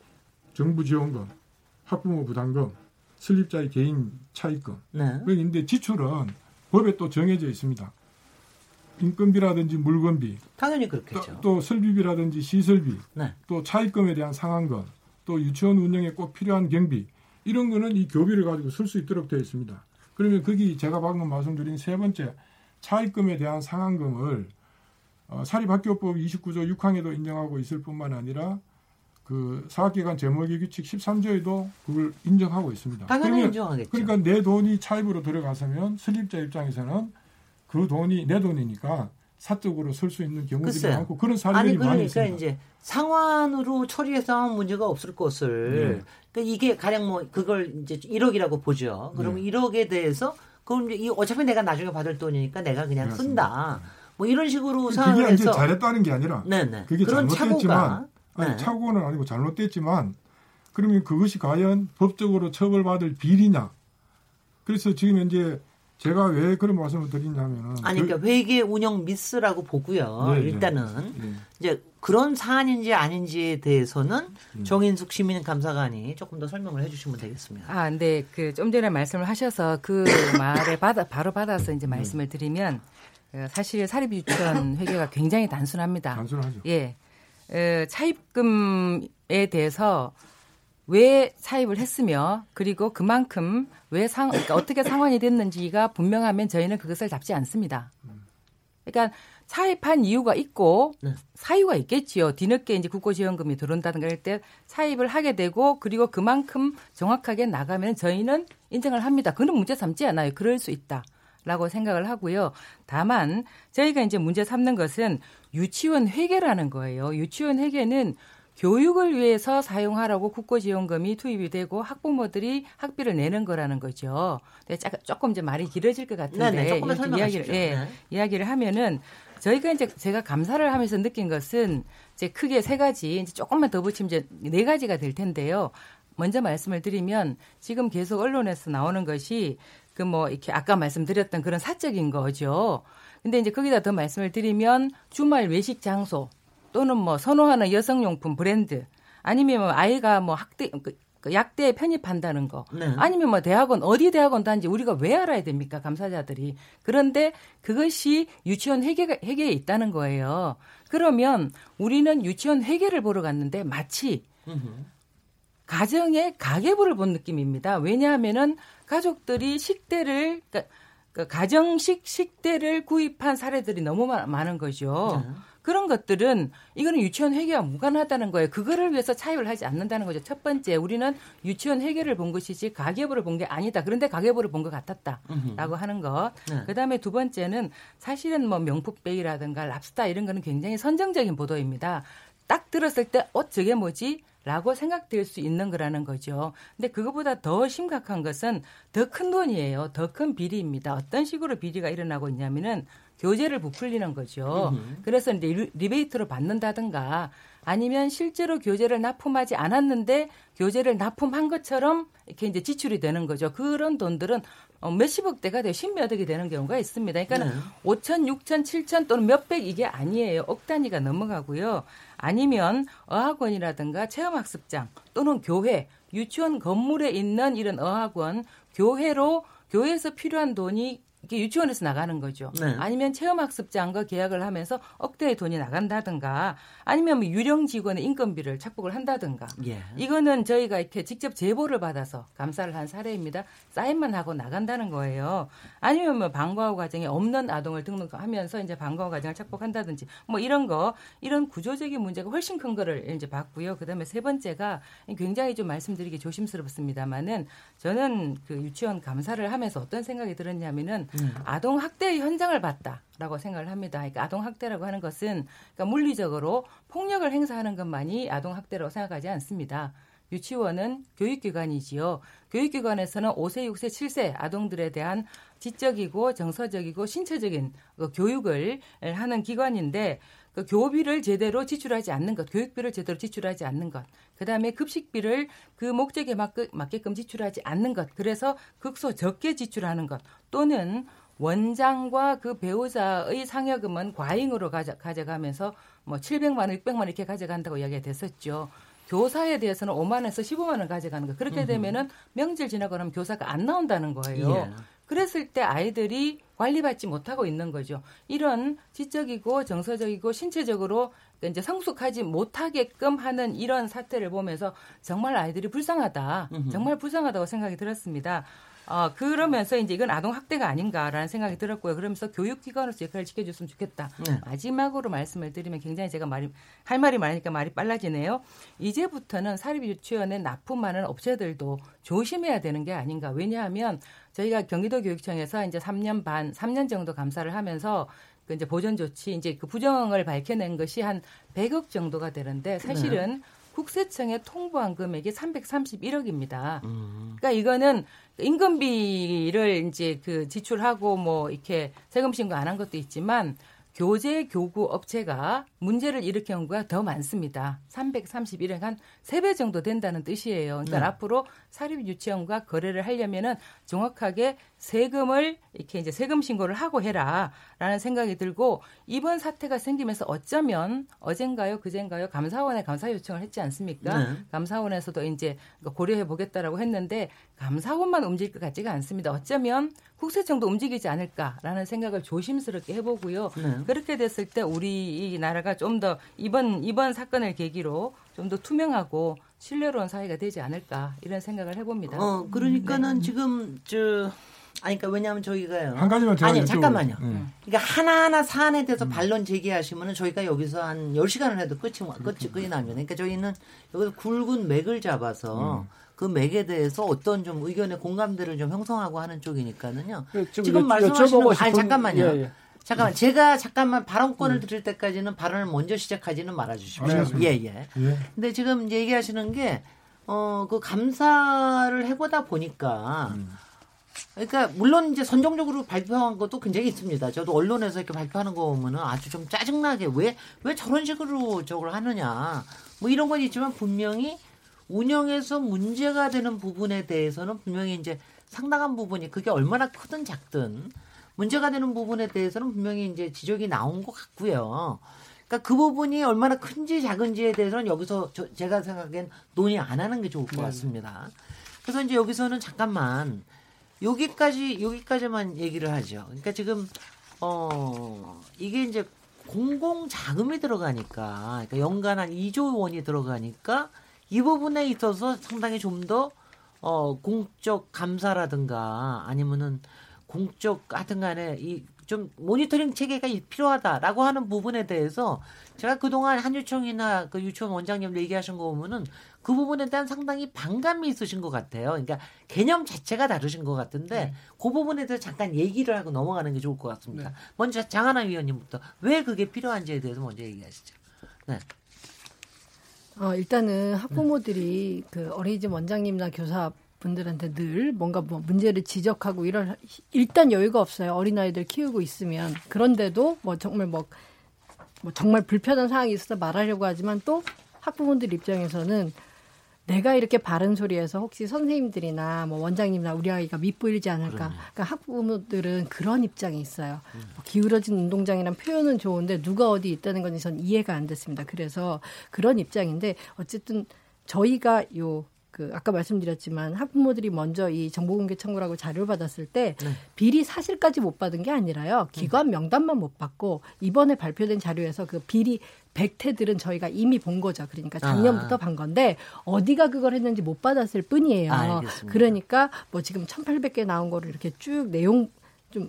정부 지원금, 학부모 부담금, 설립자의 개인 차입금 네. 그런데 지출은 법에 또 정해져 있습니다. 인건비라든지 물건비, 당연히 또, 그렇겠죠. 또 설비비라든지 시설비, 네. 또 차입금에 대한 상한금, 또 유치원 운영에 꼭 필요한 경비 이런 거는 이 교비를 가지고 쓸 수 있도록 되어 있습니다. 그러면 거기 제가 방금 말씀드린 세 번째 차입금에 대한 상한금을 어, 사립학교법 29조 6항에도 인정하고 있을 뿐만 아니라 그 사학기관 재무기 규칙 13조에도 그걸 인정하고 있습니다. 당연히 인정하겠죠. 그러니까 내 돈이 차입으로 들어갔으면 설립자 입장에서는 그 돈이 내 돈이니까 사적으로 쓸 수 있는 경우들이 글쎄요. 많고 그런 사례들이 아니 많이 그러니까 있습니다. 이제 상환으로 처리해서 문제가 없을 것을 네. 그러니까 이게 가령 뭐 그걸 이제 1억이라고 보죠. 그러면 네. 1억에 대해서 그럼 이제 이 어차피 내가 나중에 받을 돈이니까 내가 그냥 쓴다. 뭐 이런 식으로 그게 상황을 이제 해서 잘했다는 게 아니라 네네 그게 그런 잘못됐지만 아니 네. 착오는 아니고 잘못됐지만 그러면 그것이 과연 법적으로 처벌받을 비리냐? 그래서 지금 현재 제가 왜 그런 말씀을 드리냐면은 아니 그- 그러니까 회계 운영 미스라고 보고요. 네, 네. 일단은 예. 이제 그런 사안인지 아닌지에 대해서는 음. 정인숙 시민감사관이 조금 더 설명을 해주시면 되겠습니다. 아, 근데 그 좀 전에 말씀을 하셔서 그 말에 받아 바로 받아서 이제 말씀을 드리면 어, 사실 사립 유치원 회계가 굉장히 단순합니다. 단순하죠. 예. 어, 차입금에 대해서 왜 차입을 했으며 그리고 그만큼 왜 상, 그러니까 어떻게 상환이 됐는지가 분명하면 저희는 그것을 잡지 않습니다. 그러니까 차입한 이유가 있고 네. 사유가 있겠지요. 뒤늦게 이제 국고지원금이 들어온다든가 할때 차입을 하게 되고 그리고 그만큼 정확하게 나가면 저희는 인정을 합니다. 그는 문제 삼지 않아요. 그럴 수 있다. 라고 생각을 하고요. 다만 저희가 이제 문제 삼는 것은 유치원 회계라는 거예요. 유치원 회계는 교육을 위해서 사용하라고 국고지원금이 투입이 되고 학부모들이 학비를 내는 거라는 거죠. 조금 이제 말이 길어질 것 같은데 네네, 설명하시죠. 이야기를 예, 네. 이야기를 하면은 저희가 이제 제가 감사를 하면서 느낀 것은 이제 크게 세 가지 이제 조금만 더 붙이면 이제 네 가지가 될 텐데요. 먼저 말씀을 드리면 지금 계속 언론에서 나오는 것이 그 뭐 이렇게 아까 말씀드렸던 그런 사적인 거죠. 근데 이제 거기다 더 말씀을 드리면 주말 외식 장소 또는 뭐 선호하는 여성용품 브랜드 아니면 뭐 아이가 뭐 학대 그- 그 약대에 편입한다는 거 네. 아니면 뭐 대학원 어디 대학원 다닌지 우리가 왜 알아야 됩니까 감사자들이 그런데 그것이 유치원 회계 회계에 있다는 거예요. 그러면 우리는 유치원 회계를 보러 갔는데 마치. 가정의 가계부를 본 느낌입니다. 왜냐하면은 가족들이 식대를 그러니까 그 가정식 식대를 구입한 사례들이 너무 많- 많은 거죠. 네. 그런 것들은 이거는 유치원 회계와 무관하다는 거예요. 그거를 위해서 차입을 하지 않는다는 거죠. 첫 번째, 우리는 유치원 회계를 본 것이지 가계부를 본 게 아니다. 그런데 가계부를 본 것 같았다라고 하는 것. 네. 그다음에 두 번째는 사실은 뭐 명품백이라든가 랍스타 이런 거는 굉장히 선정적인 보도입니다. 딱 들었을 때 어 저게 뭐지? 라고 생각될 수 있는 거라는 거죠. 근데 그거보다 더 심각한 것은 더 큰 돈이에요. 더 큰 비리입니다. 어떤 식으로 비리가 일어나고 있냐면은 교재를 부풀리는 거죠. 그래서 이제 리- 리베이트로 받는다든가 아니면 실제로 교재를 납품하지 않았는데 교재를 납품한 것처럼 이렇게 이제 지출이 되는 거죠. 그런 돈들은 어, 몇십억 대가 돼요. 십몇억이 되는 경우가 있습니다. 그러니까 네. 5천, 6천, 7천 또는 몇백 이게 아니에요. 억 단위가 넘어가고요. 아니면 어학원이라든가 체험학습장 또는 교회, 유치원 건물에 있는 이런 어학원, 교회로 교회에서 필요한 돈이 이게 유치원에서 나가는 거죠. 네. 아니면 체험학습장과 계약을 하면서 억대의 돈이 나간다든가 아니면 뭐 유령 직원의 인건비를 착복을 한다든가 예. 이거는 저희가 이렇게 직접 제보를 받아서 감사를 한 사례입니다. 사인만 하고 나간다는 거예요. 아니면 뭐 방과후 과정에 없는 아동을 등록하면서 이제 방과후 과정을 착복한다든지 뭐 이런 거 이런 구조적인 문제가 훨씬 큰 거를 이제 봤고요. 그다음에 세 번째가 굉장히 좀 말씀드리기 조심스럽습니다만은 저는 그 유치원 감사를 하면서 어떤 생각이 들었냐면은 음. 아동 학대 현장을 봤다라고 생각을 합니다. 그러니까 아동 학대라고 하는 것은 그러니까 물리적으로 폭력을 행사하는 것만이 아동 학대라고 생각하지 않습니다. 유치원은 교육기관이지요. 교육기관에서는 5세, 6세, 7세 아동들에 대한 지적이고 정서적이고 신체적인 그 교육을 하는 기관인데 그 교비를 제대로 지출하지 않는 것, 교육비를 제대로 지출하지 않는 것, 그 다음에 급식비를 그 목적에 맞게끔 지출하지 않는 것, 그래서 극소 적게 지출하는 것, 또는 원장과 그 배우자의 상여금은 과잉으로 가져, 가져가면서 뭐 700만 원, 600만 원 이렇게 가져간다고 이야기가 됐었죠. 교사에 대해서는 5만 원에서 15만 원 가져가는 거. 그렇게 되면은 명절 지나고 나면 교사가 안 나온다는 거예요. 예. 그랬을 때 아이들이 관리받지 못하고 있는 거죠. 이런 지적이고 정서적이고 신체적으로 이제 성숙하지 못하게끔 하는 이런 사태를 보면서 정말 아이들이 불쌍하다. 정말 불쌍하다고 생각이 들었습니다. 어, 그러면서 이제 이건 아동 학대가 아닌가라는 생각이 들었고요. 그러면서 교육기관으로서 역할을 지켜줬으면 좋겠다. 네. 마지막으로 말씀을 드리면 굉장히 제가 말이 할 말이 많으니까 말이 빨라지네요. 이제부터는 사립 유치원에 납품하는 업체들도 조심해야 되는 게 아닌가. 왜냐하면 저희가 경기도 교육청에서 이제 3년 반, 3년 정도 감사를 하면서 그 이제 보전 조치 이제 그 부정을 밝혀낸 것이 한 100억 정도가 되는데 사실은 네. 국세청에 통보한 금액이 331억입니다. 음. 그러니까 이거는 임금비를 이제 그 지출하고 뭐 이렇게 세금 신고 안 한 것도 있지만 교재 교구 업체가 문제를 일으킨 경우가 더 많습니다. 331억 한 3배 정도 된다는 뜻이에요. 그러니까 네. 앞으로 사립 유치원과 거래를 하려면은 정확하게 세금을 이렇게 이제 세금 신고를 하고 해라라는 생각이 들고 이번 사태가 생기면서 어쩌면 어젠가요 그젠가요 감사원에 감사 요청을 했지 않습니까? 네. 감사원에서도 이제 고려해 보겠다라고 했는데 감사원만 움직일 것 같지가 않습니다. 어쩌면 국세청도 움직이지 않을까라는 생각을 조심스럽게 해보고요. 네. 그렇게 됐을 때 우리 이 나라가 좀 더 이번 이번 사건을 계기로 좀 더 투명하고 신뢰로운 사회가 되지 않을까 이런 생각을 해봅니다. 어 그러니까는 네. 지금 저 아니, 그러니까 왜냐하면 저희가요. 한 가지만 제가 아니, 잠깐만요. 음. 그러니까 하나하나 사안에 대해서 음. 반론 제기하시면은 저희가 여기서 한 10시간을 해도 끝이, 끝이, 끝이 나면. 그러니까 저희는 여기서 굵은 맥을 잡아서 음. 그 맥에 대해서 어떤 좀 의견의 공감대를 좀 형성하고 하는 쪽이니까는요. 예, 지금 말씀하시는 아니 잠깐만요. 예, 예. 잠깐만 제가 잠깐만 발언권을 음. 드릴 때까지는 발언을 먼저 시작하지는 말아 주십시오. 예, 예, 예. 근데 지금 이제 얘기하시는 게 어, 그 감사를 해보다 보니까 음. 그러니까 물론 이제 선정적으로 발표한 것도 굉장히 있습니다. 저도 언론에서 이렇게 발표하는 거 보면은 아주 좀 짜증나게 왜 왜 저런 식으로 저걸 하느냐 뭐 이런 건 있지만 분명히 운영에서 문제가 되는 부분에 대해서는 분명히 이제 상당한 부분이 그게 얼마나 크든 작든 문제가 되는 부분에 대해서는 분명히 이제 지적이 나온 것 같고요. 그러니까 그 부분이 얼마나 큰지 작은지에 대해서는 여기서 저, 제가 생각엔 논의 안 하는 게 좋을 것 네. 같습니다. 그래서 이제 여기서는 잠깐만 여기까지 여기까지만 얘기를 하죠. 그러니까 지금 어 이게 이제 공공 자금이 들어가니까 그러니까 연간 한 2조 원이 들어가니까 이 부분에 있어서 상당히 좀더 어, 공적 감사라든가 아니면은 공적 하여튼 간에 이 좀 모니터링 체계가 필요하다라고 하는 부분에 대해서 제가 그동안 한유총이나 그 유치원 원장님 얘기하신 거 보면은 그 부분에 대한 상당히 반감이 있으신 것 같아요. 그러니까 개념 자체가 다르신 것 같은데 네. 그 부분에 대해서 잠깐 얘기를 하고 넘어가는 게 좋을 것 같습니다. 네. 먼저 장하나 위원님부터 왜 그게 필요한지에 대해서 먼저 얘기하시죠. 네. 어, 일단은 학부모들이 그 어린이집 원장님이나 교사 분들한테 늘 뭔가 뭐 문제를 지적하고 이런 일단 여유가 없어요. 어린아이들 키우고 있으면. 그런데도 뭐 정말 뭐 뭐 정말 불편한 상황이 있어서 말하려고 하지만 또 학부모들 입장에서는 내가 이렇게 바른 소리에서 혹시 선생님들이나 뭐 원장님이나 우리 아이가 밉보이지 않을까. 그러니까 학부모들은 그런 입장이 있어요. 뭐 기울어진 운동장이란 표현은 좋은데 누가 어디 있다는 건전 이해가 안 됐습니다. 그래서 그런 입장인데 어쨌든 저희가 요그 아까 말씀드렸지만 학부모들이 먼저 이 정보공개 청구라고 자료를 받았을 때 네. 비리 사실까지 못 받은 게 아니라요. 기관 명단만 못 받고 이번에 발표된 자료에서 그 비리 백태들은 저희가 이미 본 거죠. 그러니까 작년부터 아. 본 건데 어디가 그걸 했는지 못 받았을 뿐이에요. 알겠습니다. 그러니까 뭐 지금 1,800개 나온 거를 이렇게 쭉 내용 좀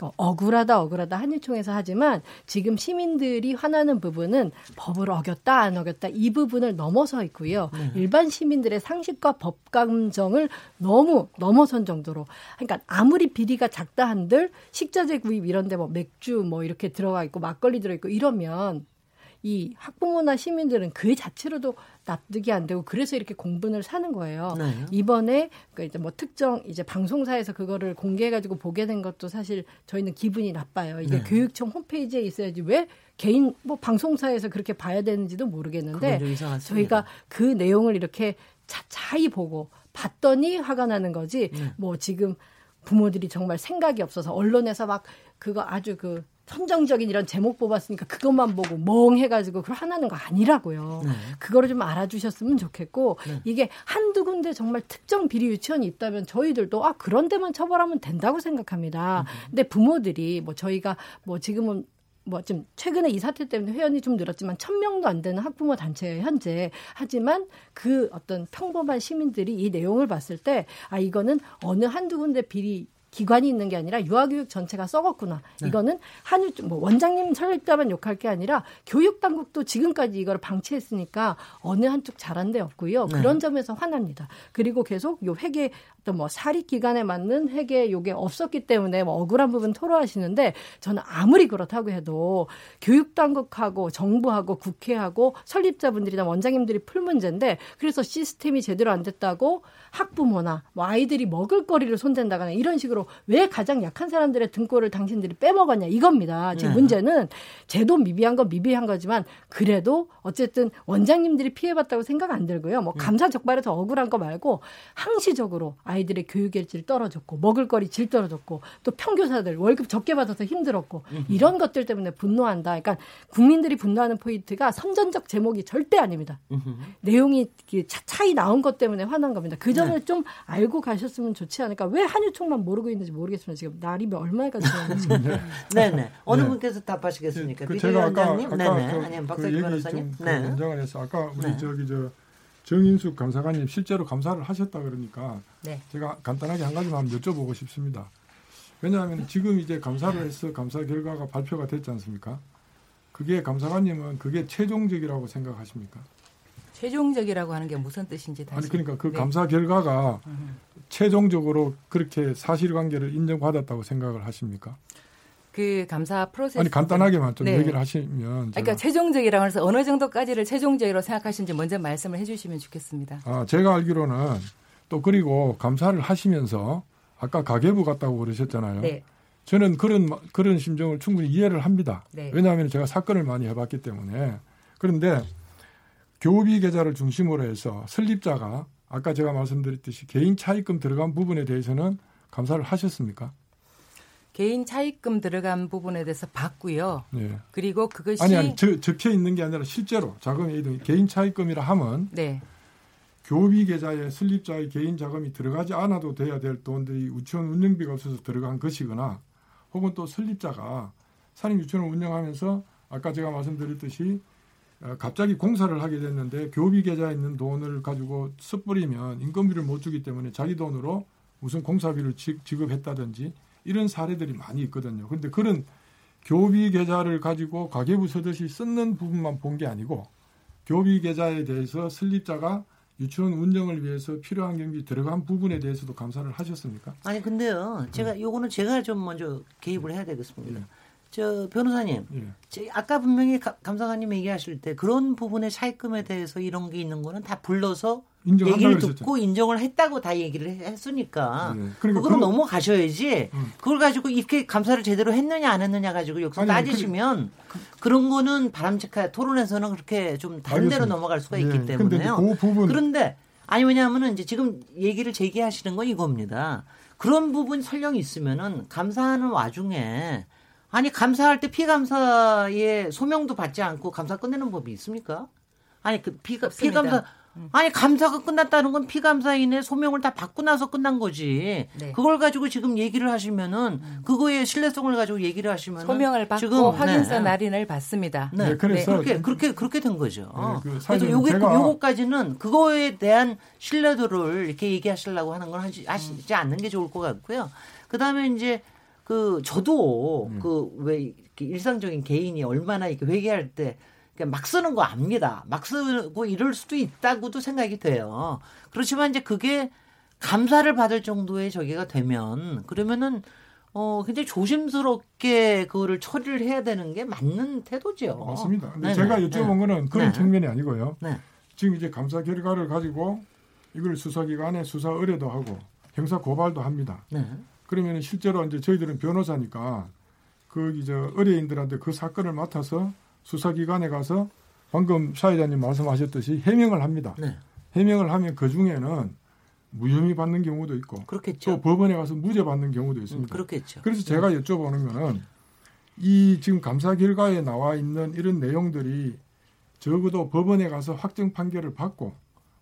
어, 억울하다 억울하다 한일총에서 하지만 지금 시민들이 화나는 부분은 법을 어겼다 안 어겼다 이 부분을 넘어서 있고요. 네. 일반 시민들의 상식과 법 감정을 너무 넘어선 정도로 그러니까 아무리 비리가 작다 한들 식자재 구입 이런 데 뭐 맥주 뭐 이렇게 들어가 있고 막걸리 들어 있고 이러면 이 학부모나 시민들은 그 자체로도 납득이 안 되고 그래서 이렇게 공분을 사는 거예요. 네. 이번에 그 이제 뭐 특정 이제 방송사에서 그거를 공개해가지고 보게 된 것도 사실 저희는 기분이 나빠요. 이게 네. 교육청 홈페이지에 있어야지 왜 개인 뭐 방송사에서 그렇게 봐야 되는지도 모르겠는데. 저희가 그 내용을 이렇게 자세히 보고 봤더니 화가 나는 거지. 네. 뭐 지금 부모들이 정말 생각이 없어서 언론에서 막 그거 아주 그 선정적인 이런 제목 뽑았으니까 그것만 보고 멍해가지고 그걸 하나는 거 아니라고요. 네. 그거를 좀 알아주셨으면 좋겠고 이게 한두 군데 정말 특정 비리 유치원이 있다면 저희들도 아 그런 데만 처벌하면 된다고 생각합니다. 근데 부모들이 뭐 저희가 뭐 지금은 뭐좀 최근에 이 사태 때문에 회원이 좀 늘었지만 천 명도 안 되는 학부모 단체예요 현재 하지만 그 어떤 평범한 시민들이 이 내용을 봤을 때 아 이거는 어느 한두 군데 비리 기관이 있는 게 아니라 유아교육 전체가 썩었구나. 이거는 한유 뭐 원장님 설립자만 욕할 게 아니라 교육 당국도 지금까지 이걸 방치했으니까 어느 한쪽 잘한 데 없고요. 그런 점에서 화납니다. 그리고 계속 요 회계 어떤 뭐 사립 기관에 맞는 회계 요게 없었기 때문에 뭐 억울한 부분 토로하시는데 저는 아무리 그렇다고 해도 교육 당국하고 정부하고 국회하고 설립자분들이나 원장님들이 풀 문제인데 그래서 시스템이 제대로 안 됐다고 학부모나 뭐 아이들이 먹을 거리를 손댄다거나 이런 식으로 왜 가장 약한 사람들의 등골을 당신들이 빼먹었냐 이겁니다. 지금 네. 문제는 제도 미비한 건 미비한 거지만 그래도 어쨌든 원장님들이 피해봤다고 생각 안 들고요. 뭐 감사 적발해서 억울한 거 말고 항시적으로 아이들의 교육의 질 떨어졌고 먹을거리 질 떨어졌고 또 평교사들 월급 적게 받아서 힘들었고 이런 것들 때문에 분노한다. 그러니까 국민들이 분노하는 포인트가 선전적 제목이 절대 아닙니다. 내용이 차- 차이 나온 것 때문에 화난 겁니다. 그 점을 좀 알고 가셨으면 좋지 않을까. 왜 한유총만 모르고 있는지 모르겠습니다. 지금 날이 갔어요. 지금. 네네. 어느 네. 분께서 답하시겠습니까? 그 제가 아까? 아까 네네. 그, 아니면 그 박사기 얘기 변호사님? 좀 네. 연장을 해서 아까 우리 네. 저기 저 정인숙 감사관님 실제로 감사를 하셨다 그러니까 네. 제가 간단하게 한 가지만 여쭤보고 싶습니다. 왜냐하면 지금 이제 감사를 해서 감사 결과가 발표가 됐지 않습니까? 그게 감사관님은 그게 최종적이라고 생각하십니까? 최종적이라고 하는 게 무슨 뜻인지 다시. 아니 그러니까 그 네. 감사 결과가 음. 최종적으로 그렇게 사실관계를 인정받았다고 생각을 하십니까? 그 감사 프로세스. 아니 간단하게만 좀 네. 얘기를 하시면 제가, 그러니까 최종적이라고 해서 어느 정도까지를 최종적으로 생각하시는지 먼저 말씀을 해주시면 좋겠습니다. 아, 제가 알기로는 또 그리고 감사를 하시면서 아까 가계부 같다고 그러셨잖아요. 네. 저는 그런 마- 그런 심정을 충분히 이해를 합니다. 네. 왜냐하면 제가 사건을 많이 해봤기 때문에 그런데 교비 계좌를 중심으로 해서 설립자가 아까 제가 말씀드렸듯이 개인 차입금 들어간 부분에 대해서는 감사를 하셨습니까? 개인 차입금 들어간 부분에 대해서 봤고요. 네. 그리고 그것이 아니 아니 저, 적혀 있는 게 아니라 실제로 자금이 이동 개인 차입금이라 하면 네. 교비 계좌에 설립자의 개인 자금이 들어가지 않아도 돼야 될 돈들이 유치원 운영비가 없어서 들어간 것이거나 혹은 또 설립자가 사립 유치원을 운영하면서 아까 제가 말씀드렸듯이 어, 갑자기 공사를 하게 됐는데 교비 계좌에 있는 돈을 가지고 섣부리면 인건비를 못 주기 때문에 자기 돈으로 무슨 공사비를 지- 지급했다든지 이런 사례들이 많이 있거든요. 그런데 그런 교비 계좌를 가지고 가계부 서듯이 쓰는 부분만 본 게 아니고 교비 계좌에 대해서 설립자가 유치원 운영을 위해서 필요한 경비 들어간 부분에 대해서도 감사를 하셨습니까? 아니 근데요, 제가 네. 요거는 제가 좀 먼저 개입을 해야 되겠습니다. 예. 저 변호사님, 예. 제- 아까 분명히 가- 감사관님 얘기하실 때 그런 부분의 차입금에 대해서 이런 게 있는 거는 다 불러서 얘기를. 듣고 인정을 했다고 다 얘기를 해- 했으니까 네. 그러니까 그거는 그- 넘어가셔야지 음. 그걸 가지고 이렇게 감사를 제대로 했느냐 안 했느냐 가지고 여기서 아니, 따지시면 그, 런 거는 바람직한 토론에서는 그렇게 좀 다른 데로 알겠습니다. 넘어갈 수가 예, 있기 때문에요. 그 부분 그런데 아니 왜냐하면은 이제 지금 얘기를 제기하시는 건 이겁니다. 그런 부분 설령이 있으면은 감사하는 와중에 아니 감사할 때 피감사의 소명도 받지 않고 감사 끝내는 법이 있습니까? 아니 그 피가 없습니다. 피감사 아니 감사가 끝났다는 건 피감사인의 소명을 다 받고 나서 끝난 거지. 네. 그걸 가지고 지금 얘기를 하시면은 그거의 신뢰성을 가지고 얘기를 하시면 소명을 받고 지금 확인서 네. 날인을 받습니다. 네, 네, 그래서 그렇게 그렇게 그렇게 된 거죠. 네, 그 그래서 요게 제가- 요거까지는 그거에 대한 신뢰도를 이렇게 얘기하시려고 하는 건 하시, 하시지 않는 게 좋을 것 같고요. 그다음에 이제 그 저도 음. 그왜 일상적인 개인이 얼마나 이렇게 회개할 때 그냥 막 쓰는 거 압니다. 막 쓰고 이럴 수도 있다고도 생각이 돼요. 그렇지만 이제 그게 감사를 받을 정도의 저기가 되면 그러면은 어 굉장히 조심스럽게 그거를 처리를 해야 되는 게 맞는 태도죠. 맞습니다. 근데 네네. 제가 여쭤본 거는 그런 네. 측면이 아니고요. 네. 지금 이제 감사 결과를 가지고 이걸 수사기관에 수사 의뢰도 하고 형사 고발도 합니다. 네. 그러면 실제로 이제 저희들은 변호사니까 그 이제 의뢰인들한테 그 사건을 맡아서 수사기관에 가서 방금 사회자님 말씀하셨듯이 해명을 합니다. 네. 해명을 하면 그 중에는 무혐의 받는 경우도 있고 그렇겠죠. 또 법원에 가서 무죄 받는 경우도 음, 있습니다. 그렇겠죠. 그래서 제가 여쭤보는 거는 이 지금 감사 결과에 나와 있는 이런 내용들이 적어도 법원에 가서 확정 판결을 받고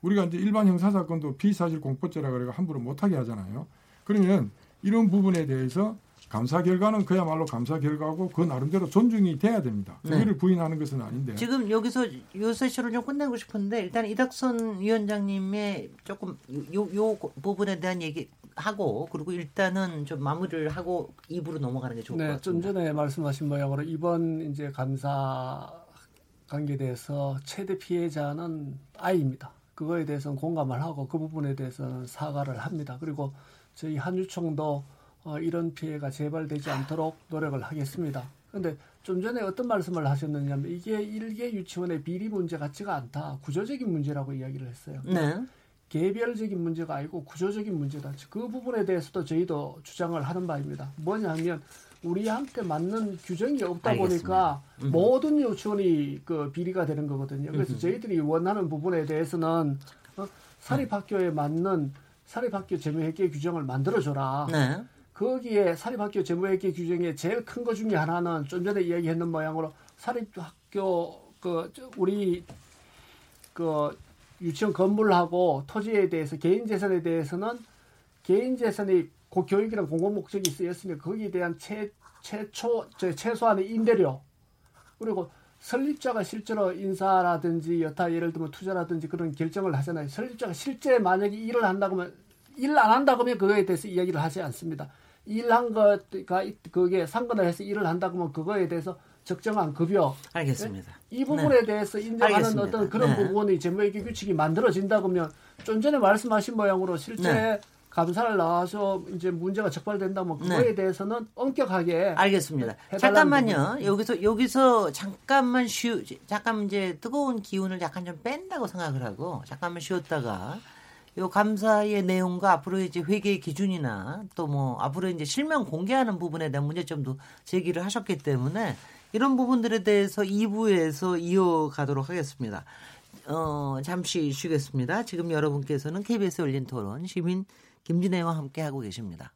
우리가 이제 일반 형사 사건도 피사실 공포죄라 그래가 함부로 못하게 하잖아요. 그러면 이런 부분에 대해서 감사 결과는 그야말로 감사 결과고 그 나름대로 존중이 돼야 됩니다. 네. 이거를 부인하는 것은 아닌데. 지금 여기서 요 세션을 좀 끝내고 싶은데 일단 이닥선 위원장님의 조금 요, 요 부분에 대한 얘기 하고 그리고 일단은 좀 마무리를 하고 입으로 넘어가는 게 좋을 것 네, 좀 같습니다. 전에 말씀하신 모양으로 이번 이제 감사 관계에 대해서 최대 피해자는 아이입니다. 그거에 대해서는 공감을 하고 그 부분에 대해서는 사과를 합니다. 그리고 저희 한유총도 어, 이런 피해가 재발되지 않도록 노력을 하겠습니다. 그런데 좀 전에 어떤 말씀을 하셨느냐면 이게 일개 유치원의 비리 문제 같지가 않다. 구조적인 문제라고 이야기를 했어요. 네. 개별적인 문제가 아니고 구조적인 문제다. 그 부분에 대해서도 저희도 주장을 하는 바입니다. 뭐냐면 우리한테 맞는 규정이 없다 알겠습니다. 보니까 음흠. 모든 유치원이 그 비리가 되는 거거든요. 그래서 음흠. 저희들이 원하는 부분에 대해서는 어, 사립학교에 맞는 사립학교 재무회계 규정을 만들어줘라. 네. 거기에 사립학교 재무회계 규정의 제일 큰것 중에 하나는 좀 전에 이야기했는 모양으로 사립학교 그 저, 우리 그 유치원 건물하고 토지에 대해서 개인 재산에 대해서는 개인 재산이 고 교육이랑 공공 목적이 쓰였으니 거기에 대한 최 최초 저 최소한의 임대료 그리고 설립자가 실제로 인사라든지 여타 예를 들면 투자라든지 그런 결정을 하잖아요. 설립자가 실제 만약에 일을 한다고 하면 일 안 한다고 하면 그거에 대해서 이야기를 하지 않습니다. 일한 것가 그게 상관을 해서 일을 한다고 하면 그거에 대해서 적정한 급여 알겠습니다. 이 부분에 대해서 인정하는 알겠습니다. 어떤 그런 네. 부분이 재무회계 규칙이 만들어진다고 하면 좀 전에 말씀하신 모양으로 실제 네. 감사를 나와서 이제 문제가 적발된다면 그거에 네. 대해서는 엄격하게 알겠습니다. 잠깐만요. 여기서 여기서 잠깐만 쉬 잠깐 이제 뜨거운 기운을 약간 좀 뺀다고 생각을 하고 잠깐만 쉬었다가 요 감사의 내용과 앞으로 이제 회계 기준이나 또 뭐 앞으로 이제 실명 공개하는 부분에 대한 문제점도 제기를 하셨기 때문에 이런 부분들에 대해서 2부에서 이어가도록 하겠습니다. 어, 잠시 쉬겠습니다. 지금 여러분께서는 KBS 열린 토론 시민 김진애와 함께 하고 계십니다.